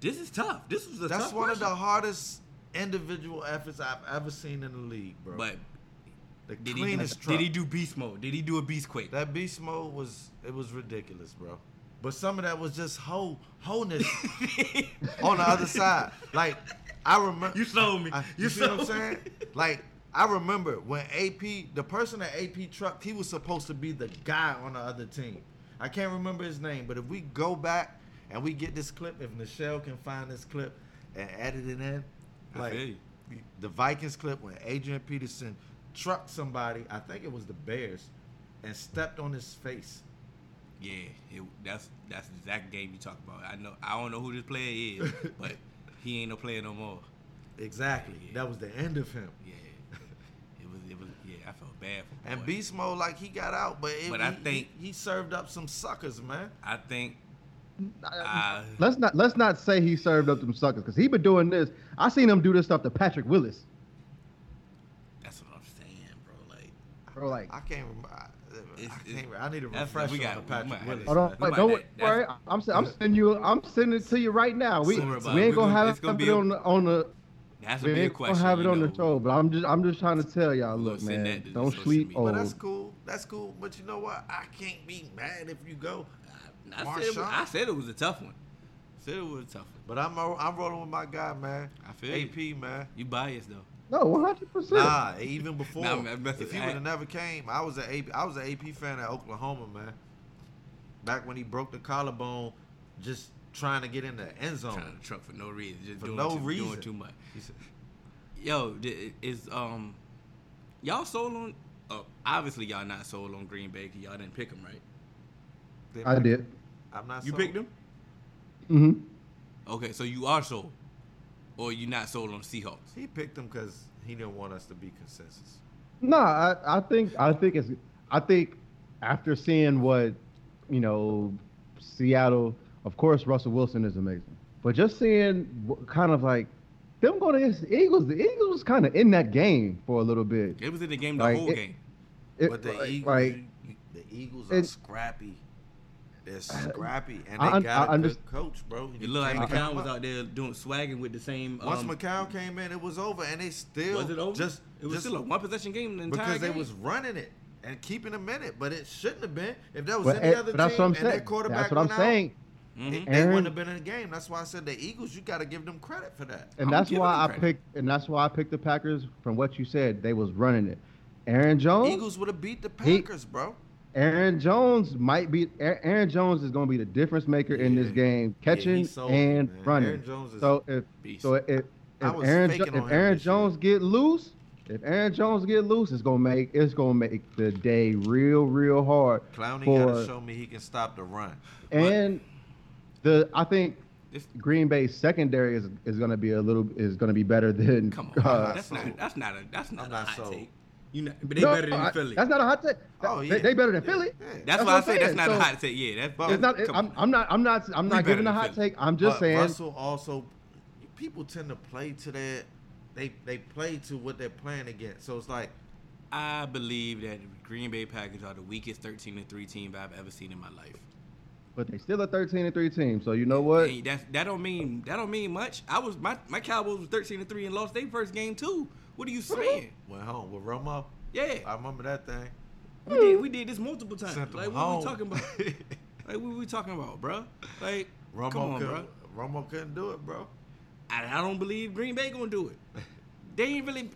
This is tough. This was a
That's
tough
one of the hardest individual efforts I've ever seen in the league, bro.
But
the
did he,
cleanest truck.
did he do beast mode? Did he do a beast quake?
That beast mode was it was ridiculous, bro. But some of that was just whole wholeness [LAUGHS] on the other side. Like I remember
You sold me.
I-
You
you see what I'm
sold me.
saying? Like I remember when AP, the person that AP trucked, he was supposed to be the guy on the other team. I can't remember his name, but if we go back and we get this clip, if Nichelle can find this clip and edit it in, like the Vikings clip when Adrian Peterson trucked somebody, I think it was the Bears, and stepped on his face.
Yeah, it, that's that's the exact game you talk about. I know I don't know who this player is, [LAUGHS] but he ain't no player no more.
Exactly.
Yeah.
That was the end of him.
Yeah, it was it was yeah. I felt bad for
him.
And
beast mode, like he got out, but, it,
But
he,
I think-
he, he served up some suckers, man.
I think uh,
let's not let's not say he served up them suckers because he been doing this. I seen him do this stuff to Patrick Willis,
that's what I'm saying, bro. Like
bro. Like,
I can't remember. I,
It's-
I
it's-
can't. I need a
that's-
refresher
we got-
on
we
the Patrick
might
Willis.
hold on,
We
don't
not-
worry. I'm s- I'm sending you. I'm sending it to you right now. We
Don't worry about
we ain't gonna
gonna-
have
gonna
it
be a-
on the on the.
that's
We
a big
ain't
question.
gonna have it on
know.
the show, but I'm just I'm just trying to tell y'all. Look, man,
that to the
don't sleep
media.
on.
But that's cool. That's cool. But you know what? I can't be mad if you go.
I said, it was, I said it was a tough one. I said it was a tough one.
But I'm I'm rolling with my guy, man.
I feel
AP, man.
You biased though.
No, 100. percent
Nah, even before.
Nah, man, that's-
if he would have never came, I was an AP. I was an AP fan at Oklahoma, man. Back when he broke the collarbone, just trying to get in the end zone.
Trying to truck for no reason, just
For
doing,
no
too,
reason.
doing too much. Yo, di- is um, y'all sold on? Uh, obviously, y'all not sold on Green Bay. 'cause Y'all didn't pick him, right?
I did.
I'm not.
You
sold.
picked them.
hmm
Okay, so you are sold, or you not sold on Seahawks?
He picked them because he didn't want us to be consensus.
No, I, I think I think it's I think after seeing what you know Seattle, of course Russell Wilson is amazing, but just seeing kind of like them going against the Eagles, the Eagles was kind of in that game for a little bit.
It was in the game the
Like,
whole
it-
game.
It-
But the
like-
Eagles,
like
the Eagles are
it-
scrappy. They're scrappy, and
I
they
un-
got
I
a good
underst-
coach, bro.
It
You
looked like
can't
McCown was out there doing swagging with the same.
Once
um,
McCown came in, it was over, and they still
was it over?
Just
it was
just
still a one possession game the entire
because they was running it and keeping a minute, but it shouldn't have been. If that was
Well,
any
eh,
other
but that's
team
what I'm
and their
saying.
quarterback
That's what I'm
out,
saying.
Mhm.
they wouldn't have been in the game. That's why I said the Eagles. You got to give them credit for that.
And
I'm
that's why I
credit.
picked, and that's why I picked the Packers. From what you said, they was running it. Aaron Jones,
Eagles would have beat the
He-
Packers, bro.
Aaron Jones might be Aaron Jones is going to be the difference maker in this game, catching
sold me,
and
man.
running.
Aaron Jones is
so if
beast.
so if if Aaron Jo- if Aaron
this year.
Jones get loose, if Aaron Jones get loose, it's gonna make it's gonna make the day real real hard
Clowney
for
gotta show me he can stop the run.
and the I think
This-
Green Bay's secondary is is gonna be a little is gonna be better than
Come on,
uh,
that's not that's not a that's not
I'm
a
not
hot
sold.
take. You know, but they
No,
better than
I-
Philly.
That's not a hot take.
Oh,
They-
yeah.
they, better than
Yeah,
Philly.
yeah.
That's,
That's
why I say that's not a hot take. Yeah, that's
But-
It's not.
come
I'm. I'm not. I'm not. I'm not giving a hot
Philly.
take. I'm just
but
saying.
Russell also, people tend to play to that. they they play to what they're playing against. So it's like,
I believe that Green Bay Packers are the weakest 13 and 3 team I've ever seen in my life.
But they still a 13 and three team. So you know what?
Hey, that's, that don't mean that don't mean much. I was my my Cowboys was 13 and 3 and lost their first game too. What are you saying?
went home with Romo.
Yeah,
I remember that thing.
we did we did this multiple times.
Sent
Like what
home.
we talking about? [LAUGHS] like what we talking about, bro? Like
Romo
come on,
couldn't,
bro.
Romo couldn't do it, bro.
I, I don't believe Green Bay gonna do it. They ain't really.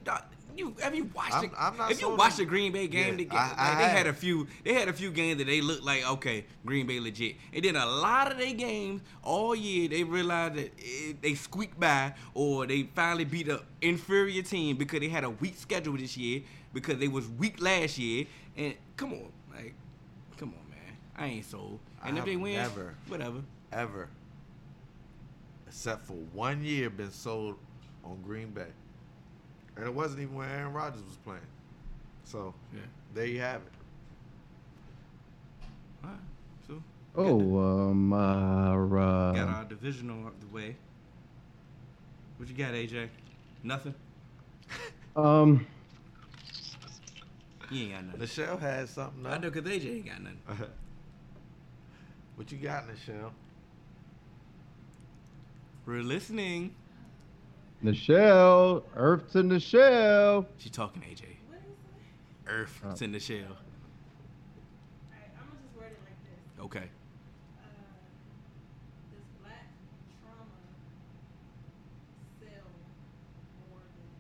You have you watched
I'm- not
if you watched the Green Bay game,
Yeah,
get,
I-
like, they had a few. They had a few games that they looked like okay, Green Bay legit. And then a lot of their games all year, they realized that it, they squeaked by or they finally beat an inferior team because they had a weak schedule this year because they was weak last year. And come on, like, come on, man, I ain't sold. And
I
if they win,
never.
whatever.
Ever, except for one year, been sold on Green Bay, and it wasn't even when Aaron Rodgers was playing. So
Yeah.
there you have it.
All right. So
Oh, um, uh,
got
uh,
our divisional out the way. What you got, AJ? Nothing.
um,
You ain't got nothing.
Nichelle had something.
I know, cause AJ ain't got nothing. [LAUGHS]
what you got, Nichelle?
We're listening.
Nichelle, Earth to Nichelle.
She talking, AJ. Earth
Oh.
it's in the shell.
Alright, I'm gonna just word it like this.
Okay.
Uh, does black trauma sell more than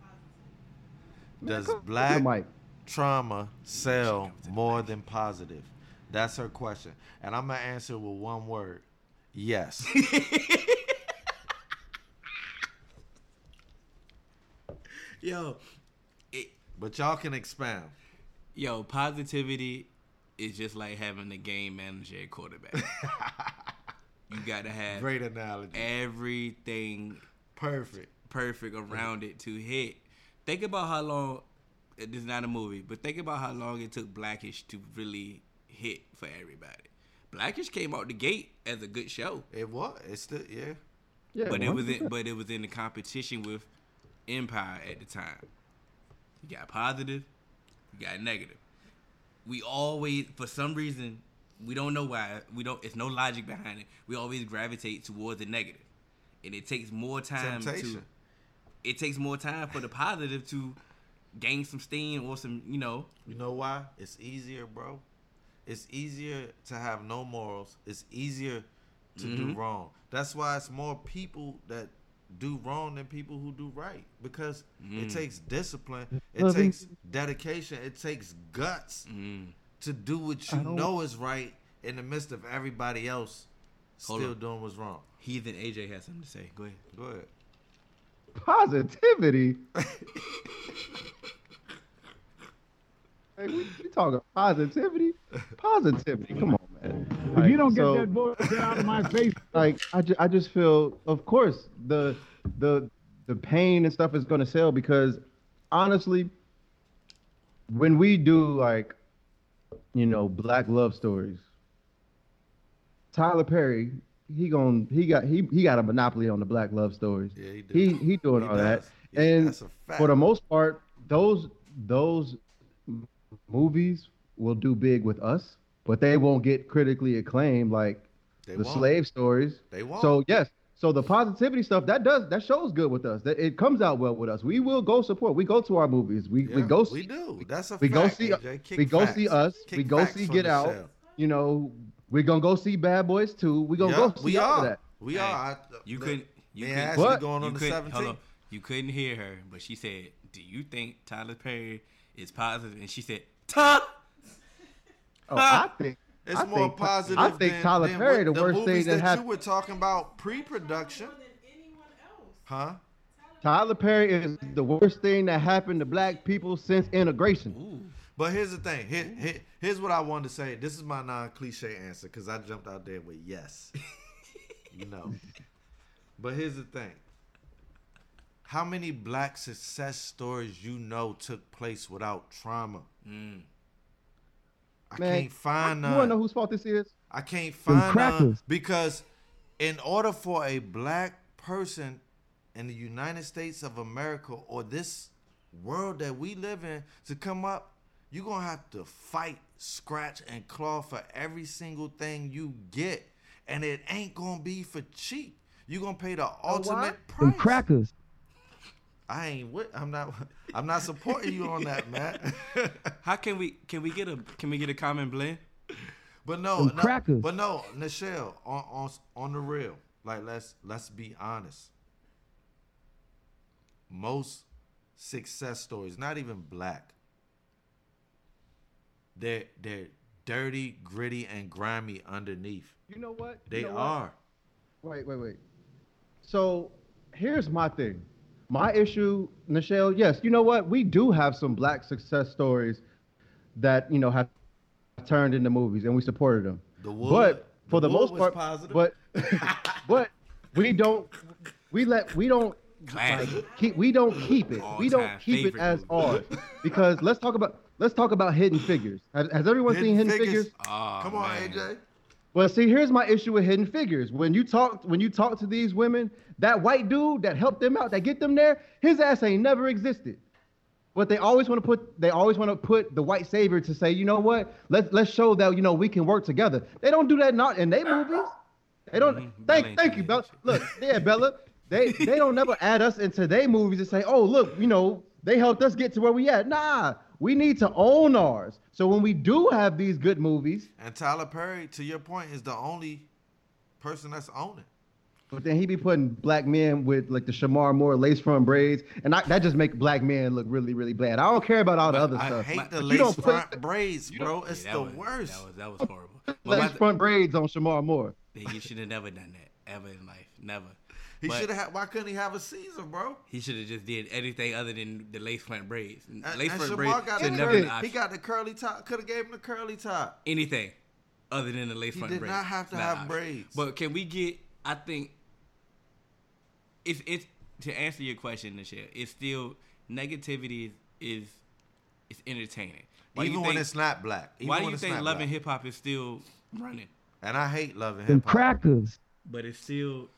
positive?
Does
Come to the
black
mic.
trauma sell
come to the
more
mic.
than positive? That's her question, and I'm gonna answer with one word: yes. [LAUGHS]
Yo, it,
but y'all can expound.
yo, positivity is just like having a game manager at quarterback. [LAUGHS] you gotta have
Great analogy.
everything
Perfect.
perfect around it to hit. Think about how long. This is not a movie, but think about how long it took Blackish to really hit for everybody. Blackish came out the gate as a good show,
It was. It's the yeah.
Yeah,
but it was in, but it was in the competition with Empire at the time. You got positive, you got negative. We always, for some reason, we don't know why. We don't. It's no logic behind it. We always gravitate towards the negative, and it takes more time to it takes more time for the positive to gain some steam or some, you know.
You know why? It's easier, bro. It's easier to have no morals. It's easier to do
Mhm.
wrong. That's why it's more people that do wrong than people who do right because it
Mm.
takes discipline. It
Loving-
takes dedication. It takes guts
Mm.
to do what you know is right in the midst of everybody else
Hold
still
on.
doing what's wrong.
Heathen AJ has something to say. Go ahead.
Go ahead.
positivity. [LAUGHS] hey, we, we talking positivity? [LAUGHS] Positivity. Come on, man.
If
Like,
you don't get
so-
that voice out of my face, [LAUGHS]
like I, ju- I just feel of course the the the pain and stuff is going to sell because honestly when we do like you know black love stories Tyler Perry he gon' he got he he got a monopoly on the black love stories
Yeah, he do.
he he doing
He
all that.
Yeah,
and
that's a fact.
for the most part those those m- movies will do big with us but they won't get critically acclaimed like
They
the
won't.
slave stories.
They won't.
So yes, so the positivity stuff that does that shows good with us. That it comes out well with us. We will go support. We go to our movies. We we
Yeah,
go
we
see.
do. That's a
We go see.
AJ. Kick
we go see us.
Kick
we go see Get Out.
shell.
You know, we're gonna go see Bad Boys too. We gonna
Yeah,
go see
we are.
that.
We
Hey,
are. I,
You
the-
couldn't. You
me
couldn't.
What?
going
you
on the
couldn't-
17th.
on. You couldn't hear her, but she said, "Do you think Tyler Perry is positive?" And she said, "Ta."
Oh, I think
It's
I
more
think-
positive.
I think
than,
Tyler
than
Perry
what
the worst thing
movies
that
that
happened-
you were talking about pre-production,
More than anyone else.
huh?
Tyler Perry is the worst thing that happened to black people since integration.
Ooh.
But here's the thing. Here, here, here's what I wanted to say. This is my non-cliche answer because I jumped out there with yes. [LAUGHS] you know. But here's the thing. How many black success stories you know took place without trauma?
Mm.
I
Man,
can't find
You
none.
wanna know whose fault this is?
I can't find none because in order for a black person in the United States of America or this world that we live in to come up, you're gonna have to fight, scratch, and claw for every single thing you get. And it ain't gonna be for cheap. You're gonna pay the ultimate
Them
price.
crackers.
I ain't with I'm not I'm not supporting you on that, man. [LAUGHS]
How can we can we get a can we get a common blend?
But no, no
crackers.
but no, Nichelle, on on on the real, like let's let's be honest. Most success stories, not even black, they're they're dirty, gritty, and grimy underneath.
You know what? You
They
know what?
are.
Wait, wait, wait. So here's my thing. My issue, Nichelle, yes, you know what? We do have some black success stories that, you know, have turned into movies and we supported them.
The wood.
But for the,
wood
most part,
positive.
but [LAUGHS] but we don't we let we don't like, keep we don't keep it. we don't keep it as
movie.
ours because let's talk about let's talk about Hidden Figures. Has, has everyone seen
Hidden
Hidden
Figures.
Figures?
Oh,
Come on,
man.
AJ.
Well, see, here's my issue with Hidden Figures. When you talk, when you talk to these women, that white dude that helped them out, that get them there, his ass ain't never existed. But they always want to put, they always want to put the white savior to say, you know what? Let's let's show that you know we can work together. They don't do that not in their movies. They don't.
Mhm.
Thank
ain't
thank you, Bella. Look, yeah, Bella. They they don't never add us into their movies and say, oh look, you know they helped us get to where we at. Nah, we need to own ours. So when we do have these good movies,
And Tyler Perry, to your point, is the only person that's owning.
But then he be putting black men with like the Shemar Moore lace front braids, and I, that just make black men look really, really bad. I don't care about all the other
I
stuff.
hate
But-
the
you
lace
don't put
front braids, bro. It's
that
the
was-
worst.
That was that was horrible. [LAUGHS]
Lace
my-
front braids on Shemar Moore.
he should have never done that ever in life. Never.
He should have. Why couldn't he have a Caesar, bro?
He should have just did anything other than the lace front braids.
And,
lace
and
front
Shemar
braids
got
should never
curly,
been
he got the curly top. Could have gave him the curly top.
anything other than the lace
He
front braids.
He did not have to
Not
have
an option.
braids.
But can we get? I think it's it's to answer your question, Nichelle. It's still negativity is is, is entertaining. Why
Even
you
when it's not black. Even
why do you think
not
Love and. Hip Hop is still running?
And I hate loving
Them
hip hop.
The crackers.
But it's still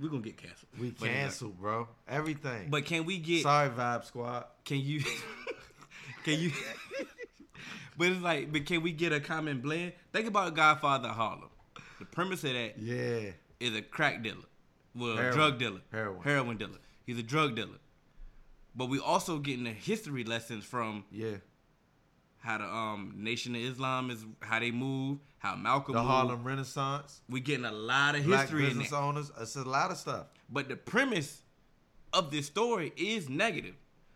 we're gonna get canceled.
We
But it's like-
canceled, bro. Everything.
But can we get?
sorry, Vibe Squad.
Can you? [LAUGHS] can you? [LAUGHS] but it's like, but can we get a common blend? Think about Godfather Harlem. The premise of that
Yeah.
is a crack dealer, well,
Heroin.
drug dealer,
heroin, Heroin.
dealer. He's a drug dealer. But we also getting the history lessons from
Yeah.
How the um Nation of Islam is how they move, how Malcolm
The
moved.
Harlem Renaissance.
We getting a lot of
Black
history in
business
there.
owners. It's a lot of stuff.
But the premise of this story is negative.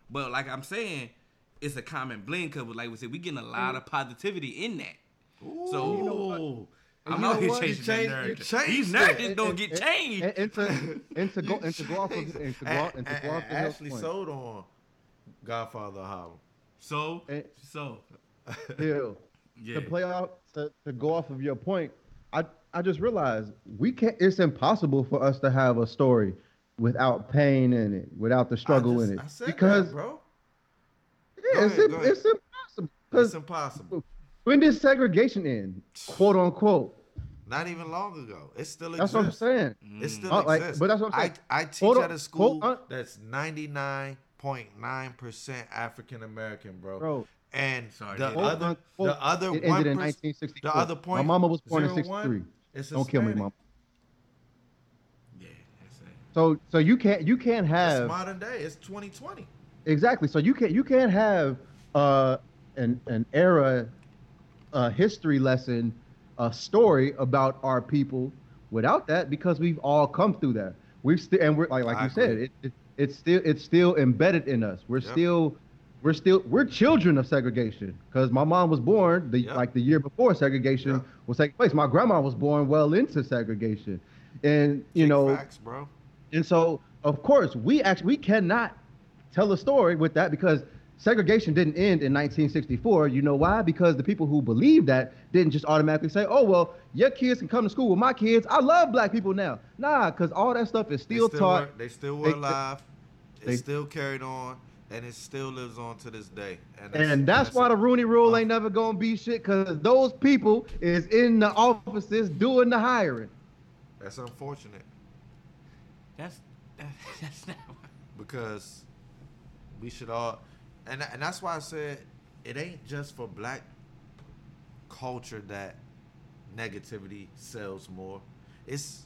But like I'm saying, it's a common blend because, like we said, we getting a lot of positivity in that. So
you know what?
I'm
you
out
know
here
what?
changing
You
that
changed-
narrative.
you changed
These
it.
narratives don't get
And,
changed.
and to and to go and to go off of and to go [LAUGHS] off, and to go off
And
the Hill's
Ashley
point.
sold on Godfather of Harlem.
So, so
Hill.
yeah. [LAUGHS]
to play off to, to go off of your point, I I just realized we can't. It's impossible for us to have a story without pain in it, without the struggle
I just-
in it,
I said
because
that, bro.
yeah,
Go
it's,
ahead, go ahead.
it's impossible.
It's impossible.
when did segregation end? Quote unquote.
Not even long ago. It still
That's
exists.
what I'm saying.
It still
Uh, like,
exists.
but that's what I'm saying.
I, I teach
Hold on,
at a school
hold on.
that's 99.9% African American, bro.
Bro.
And
Sorry,
the
dude.
Other,
unquote,
the other
it
one
ended in
perc-
1963.
The other point.
My mama was born in
zero one,
63.
it's
Don't kill me,
Hispanic.
mom.
yeah, that's it.
So so you can't you can't
It's
have
modern day. It's 2020.
Exactly. So you can't you can't have uh, an an era, a history lesson, a story about our people without that because we've all come through that. We've still and we're like like
I
you said, it, it it's still it's still embedded in us. We're
Yep.
still we're still we're children of segregation because my mom was born the
Yeah.
like the year before segregation
Yeah.
was taking place. My grandma was born well into segregation, and you
Big
know,
facts, bro.
and so of course we actually we cannot tell a story with that because segregation didn't end in 1964. You know why? Because the people who believed that didn't just automatically say, "Oh well, your kids can come to school with my kids. I love black people now." Nah, because all that stuff is still,
they still
taught.
Were, they still were
They-
alive.
They-
still carried on, and it still lives on to this day. And
And that's why the Rooney Rule
Uh,
ain't never gonna be shit, cause those people is in the offices doing the hiring.
that's unfortunate
That's that, [LAUGHS] that's not.
because we should all, and and that's why I said it ain't just for black culture that negativity sells more. It's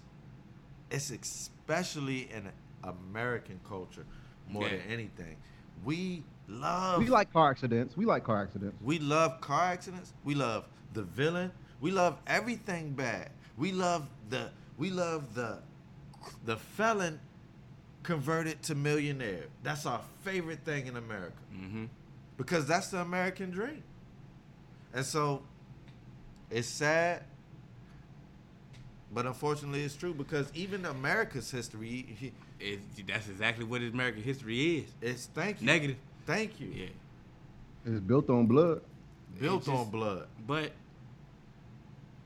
it's especially in American culture more
Yeah.
than anything. We love
We like car accidents. We like car accidents.
We love car accidents. We love the villain. We love everything bad. We love the we love the the felon converted to millionaire. That's our favorite thing in America
Mm-hmm.
because that's the American dream. And so it's sad, but unfortunately it's true because even America's history.
It, that's exactly what American history is.
it's thank you.
Negative.
Thank you.
Yeah.
It's built on blood.
Built
just-
on blood.
But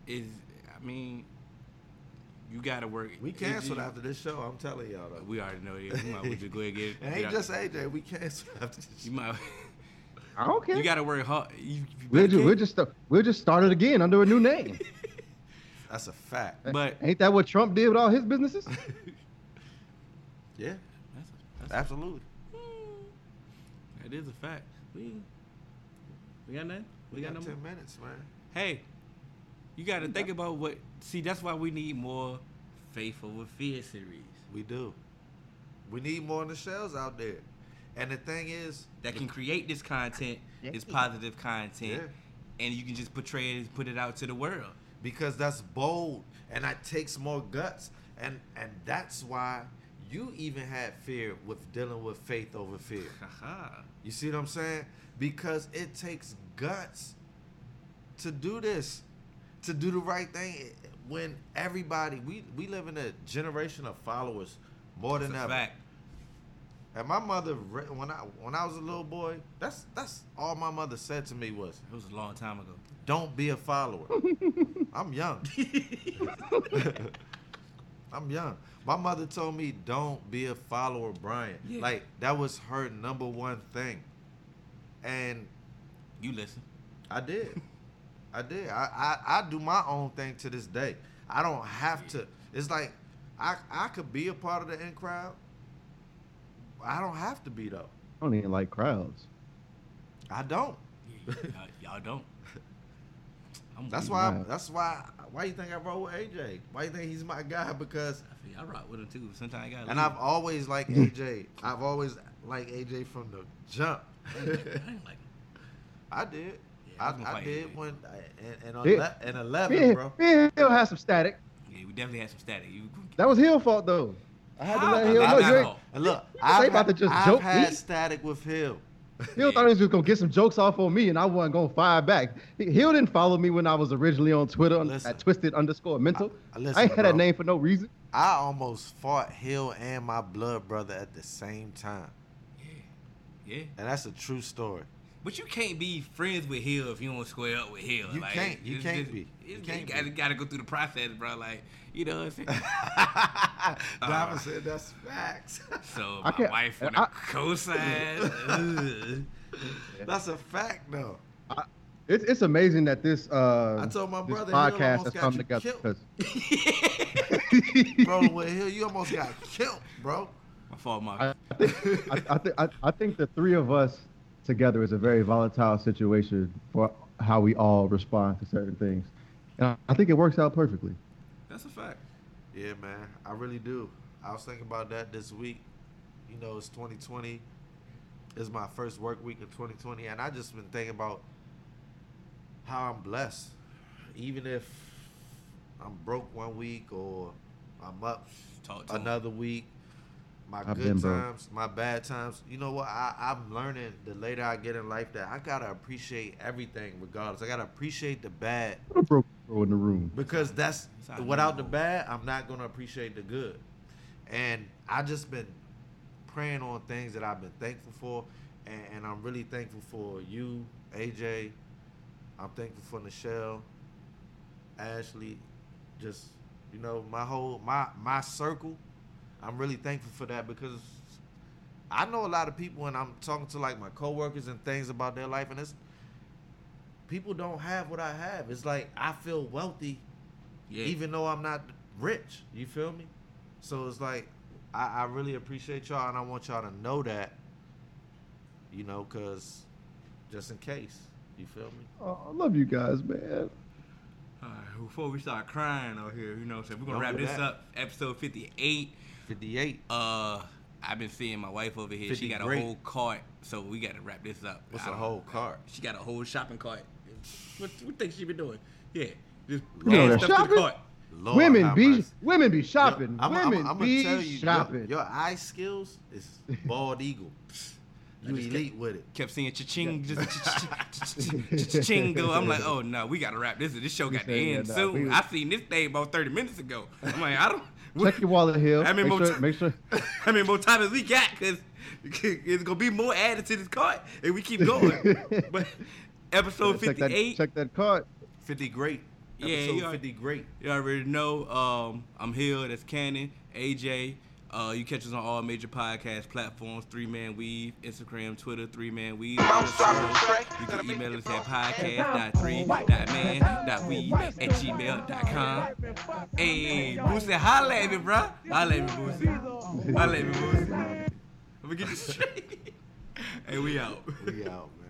is I mean, you gotta work.
We canceled
it-
after this show. I'm telling y'all though.
We already know it. You might well just go ahead and get it. [LAUGHS]
It ain't just AJ. We canceled after this
You
show.
might.
I don't care.
You gotta work hard. You, you
we'll,
better
just, we'll just st- we'll just start it again under a new name. [LAUGHS]
That's a fact.
But
Ain't that what Trump did with all his businesses? [LAUGHS]
Yeah,
that's, that's
absolutely. Hmm.
that is a fact. We we got nothing. We,
We
got,
got
no more.
ten minutes, man.
Hey, you got to think about what. See, that's why we need more faith over fear series
We do. We need more in the shells out there. And the thing is,
that can create this content, this positive content, and you can just portray it, put it out to the world.
Because that's bold and that takes more guts, and and that's why you even had fear with dealing with faith over fear. [LAUGHS] You see what I'm saying? Because it takes guts to do this, to do the right thing. When everybody, we we live in a generation of followers more
That's
than
a
ever.
fact.
And my mother, when I when I was a little boy, that's that's all my mother said to me was,
It was a long time ago.
"Don't be a follower." [LAUGHS] I'm young. [LAUGHS] [LAUGHS] I'm young. My mother told me, "Don't be a follower, Brian."
Yeah.
Like that was her number one thing, and
You listen.
I did. [LAUGHS] I did. I, I I do my own thing to this day. I don't have to. It's like I I could be a part of the in crowd. I don't have to be though.
I don't even like crowds.
I don't.
y'all, y'all don't. I'm
That's
with
why.
Wow.
That's why. Why you think I roll with AJ? Why you think he's my guy? Because.
I, feel, I rock with him too. Sometimes I got.
and I've always liked [LAUGHS] AJ. I've always liked AJ from the jump.
I ain't like.
I [LAUGHS] did.
Yeah, I
I, I did
AJ.
when uh, and, and,
Yeah.
and eleven,
and,
bro.
me and Hill had some static.
Yeah, we definitely had some static. You.
That was Hill fault though. I had to
How?
let Hill
Not
know.
at
You ain't-
And look, I've,
about to
had,
just
I've
joke
had
me?
static with Hill. [LAUGHS]
Hill thought he was just gonna get some jokes off on me, and I wasn't gonna fire back. Hill didn't follow me when I was originally on Twitter
Listen.
at twisted underscore mental.
I-
I,
listen,
ain't had that name for no reason.
I almost fought Hill and my blood brother at the same time,
Yeah. Yeah.
and that's a true story.
But you can't be friends with Hill if you don't square up with Hill.
You
like,
can't. You can't
just-
be. You can't
gotta,
be.
gotta go through the process, bro. Like, you know what I'm saying? [LAUGHS]
Diamond said that's facts.
So [LAUGHS] my
can't-
wife on
I-
co-sign. [LAUGHS]
that's a fact, though.
It's it's amazing that this uh
I told my brother
podcast
almost
has
got
come
you
together
killed.
because
Rolling with Hill, you almost got killed, bro.
my fault, my.
I, I think I, I think I, I think the three of us together is a very volatile situation for how we all respond to certain things, and I, I think it works out perfectly.
That's a fact.
Yeah, man, I really do. I was thinking about that this week. You know, it's 2020. It's my first work week of 2020, and I just been thinking about how I'm blessed. Even if I'm broke one week or I'm up
Talk to him.
another week, my
I've
good
been broke.
times, my bad times. You know what? I, I'm learning the later I get in life that I gotta appreciate everything, regardless. I gotta appreciate the bad
What a broke in the room.
because that's without the bad, I'm not gonna appreciate the good. And I just been praying on things that I've been thankful for, and, and I'm really thankful for you, AJ. I'm thankful for Nichelle, Ashley, just you know my whole my my circle. I'm really thankful for that because I know a lot of people, and I'm talking to like my coworkers and things about their life, and it's people don't have what I have. It's like I feel wealthy,
Yeah.
even though I'm not rich. You feel me? So it's like I, I really appreciate y'all, and I want y'all to know that. You know, cause just in case, you feel me?
Oh, I love you guys, man.
All right, before we start crying out here, you know, so we're gonna
Don't
wrap this
that.
up. Episode 58.
Fifty-eight.
Uh, I've been seeing my wife over here. She
50
got a whole cart, so we got to wrap this up.
What's
I
a
don't-
whole cart?
She got a whole shopping cart. What what think she been doing? Yeah, just
You know
add
that
stuff to the
shopping?
cart.
Lord
women
have
be
mercy.
women be
Yo,
shopping.
I'm,
women
I'm, I'm
be
gonna tell you,
shopping.
Your, your eye skills is bald eagle. [LAUGHS] You
just
elite with it.
Kept seeing cha-ching, just cha-ching, [LAUGHS] cha-ching go. I'm like, oh no, we gotta wrap this. This show got to
said, yeah,
end
nah,
soon.
we-
I seen this thing about 30 minutes ago. I'm like, I don't. [LAUGHS]
Check your wallet here.
How many
make,
more
sure,
ti-
make sure.
How many more time as we got? Cause it's gonna be more added to this cart if we keep going. but episode
check that
58.
check that card.
Fifty great.
Yeah,
Episode
you
fifty great.
You already know. Um, I'm here. That's Cannon, AJ. Uh, you catch us on all major podcast platforms. Three Man Weave, Instagram, Twitter. Three Man Weave. You can email us at podcast.3.man.weave at gmail.com. Hey, Boosie, holla at me, bro. Holla at me, Boosie. Holla at me, Boosie. Let me get this straight. [LAUGHS] hey, we out.
We out, man.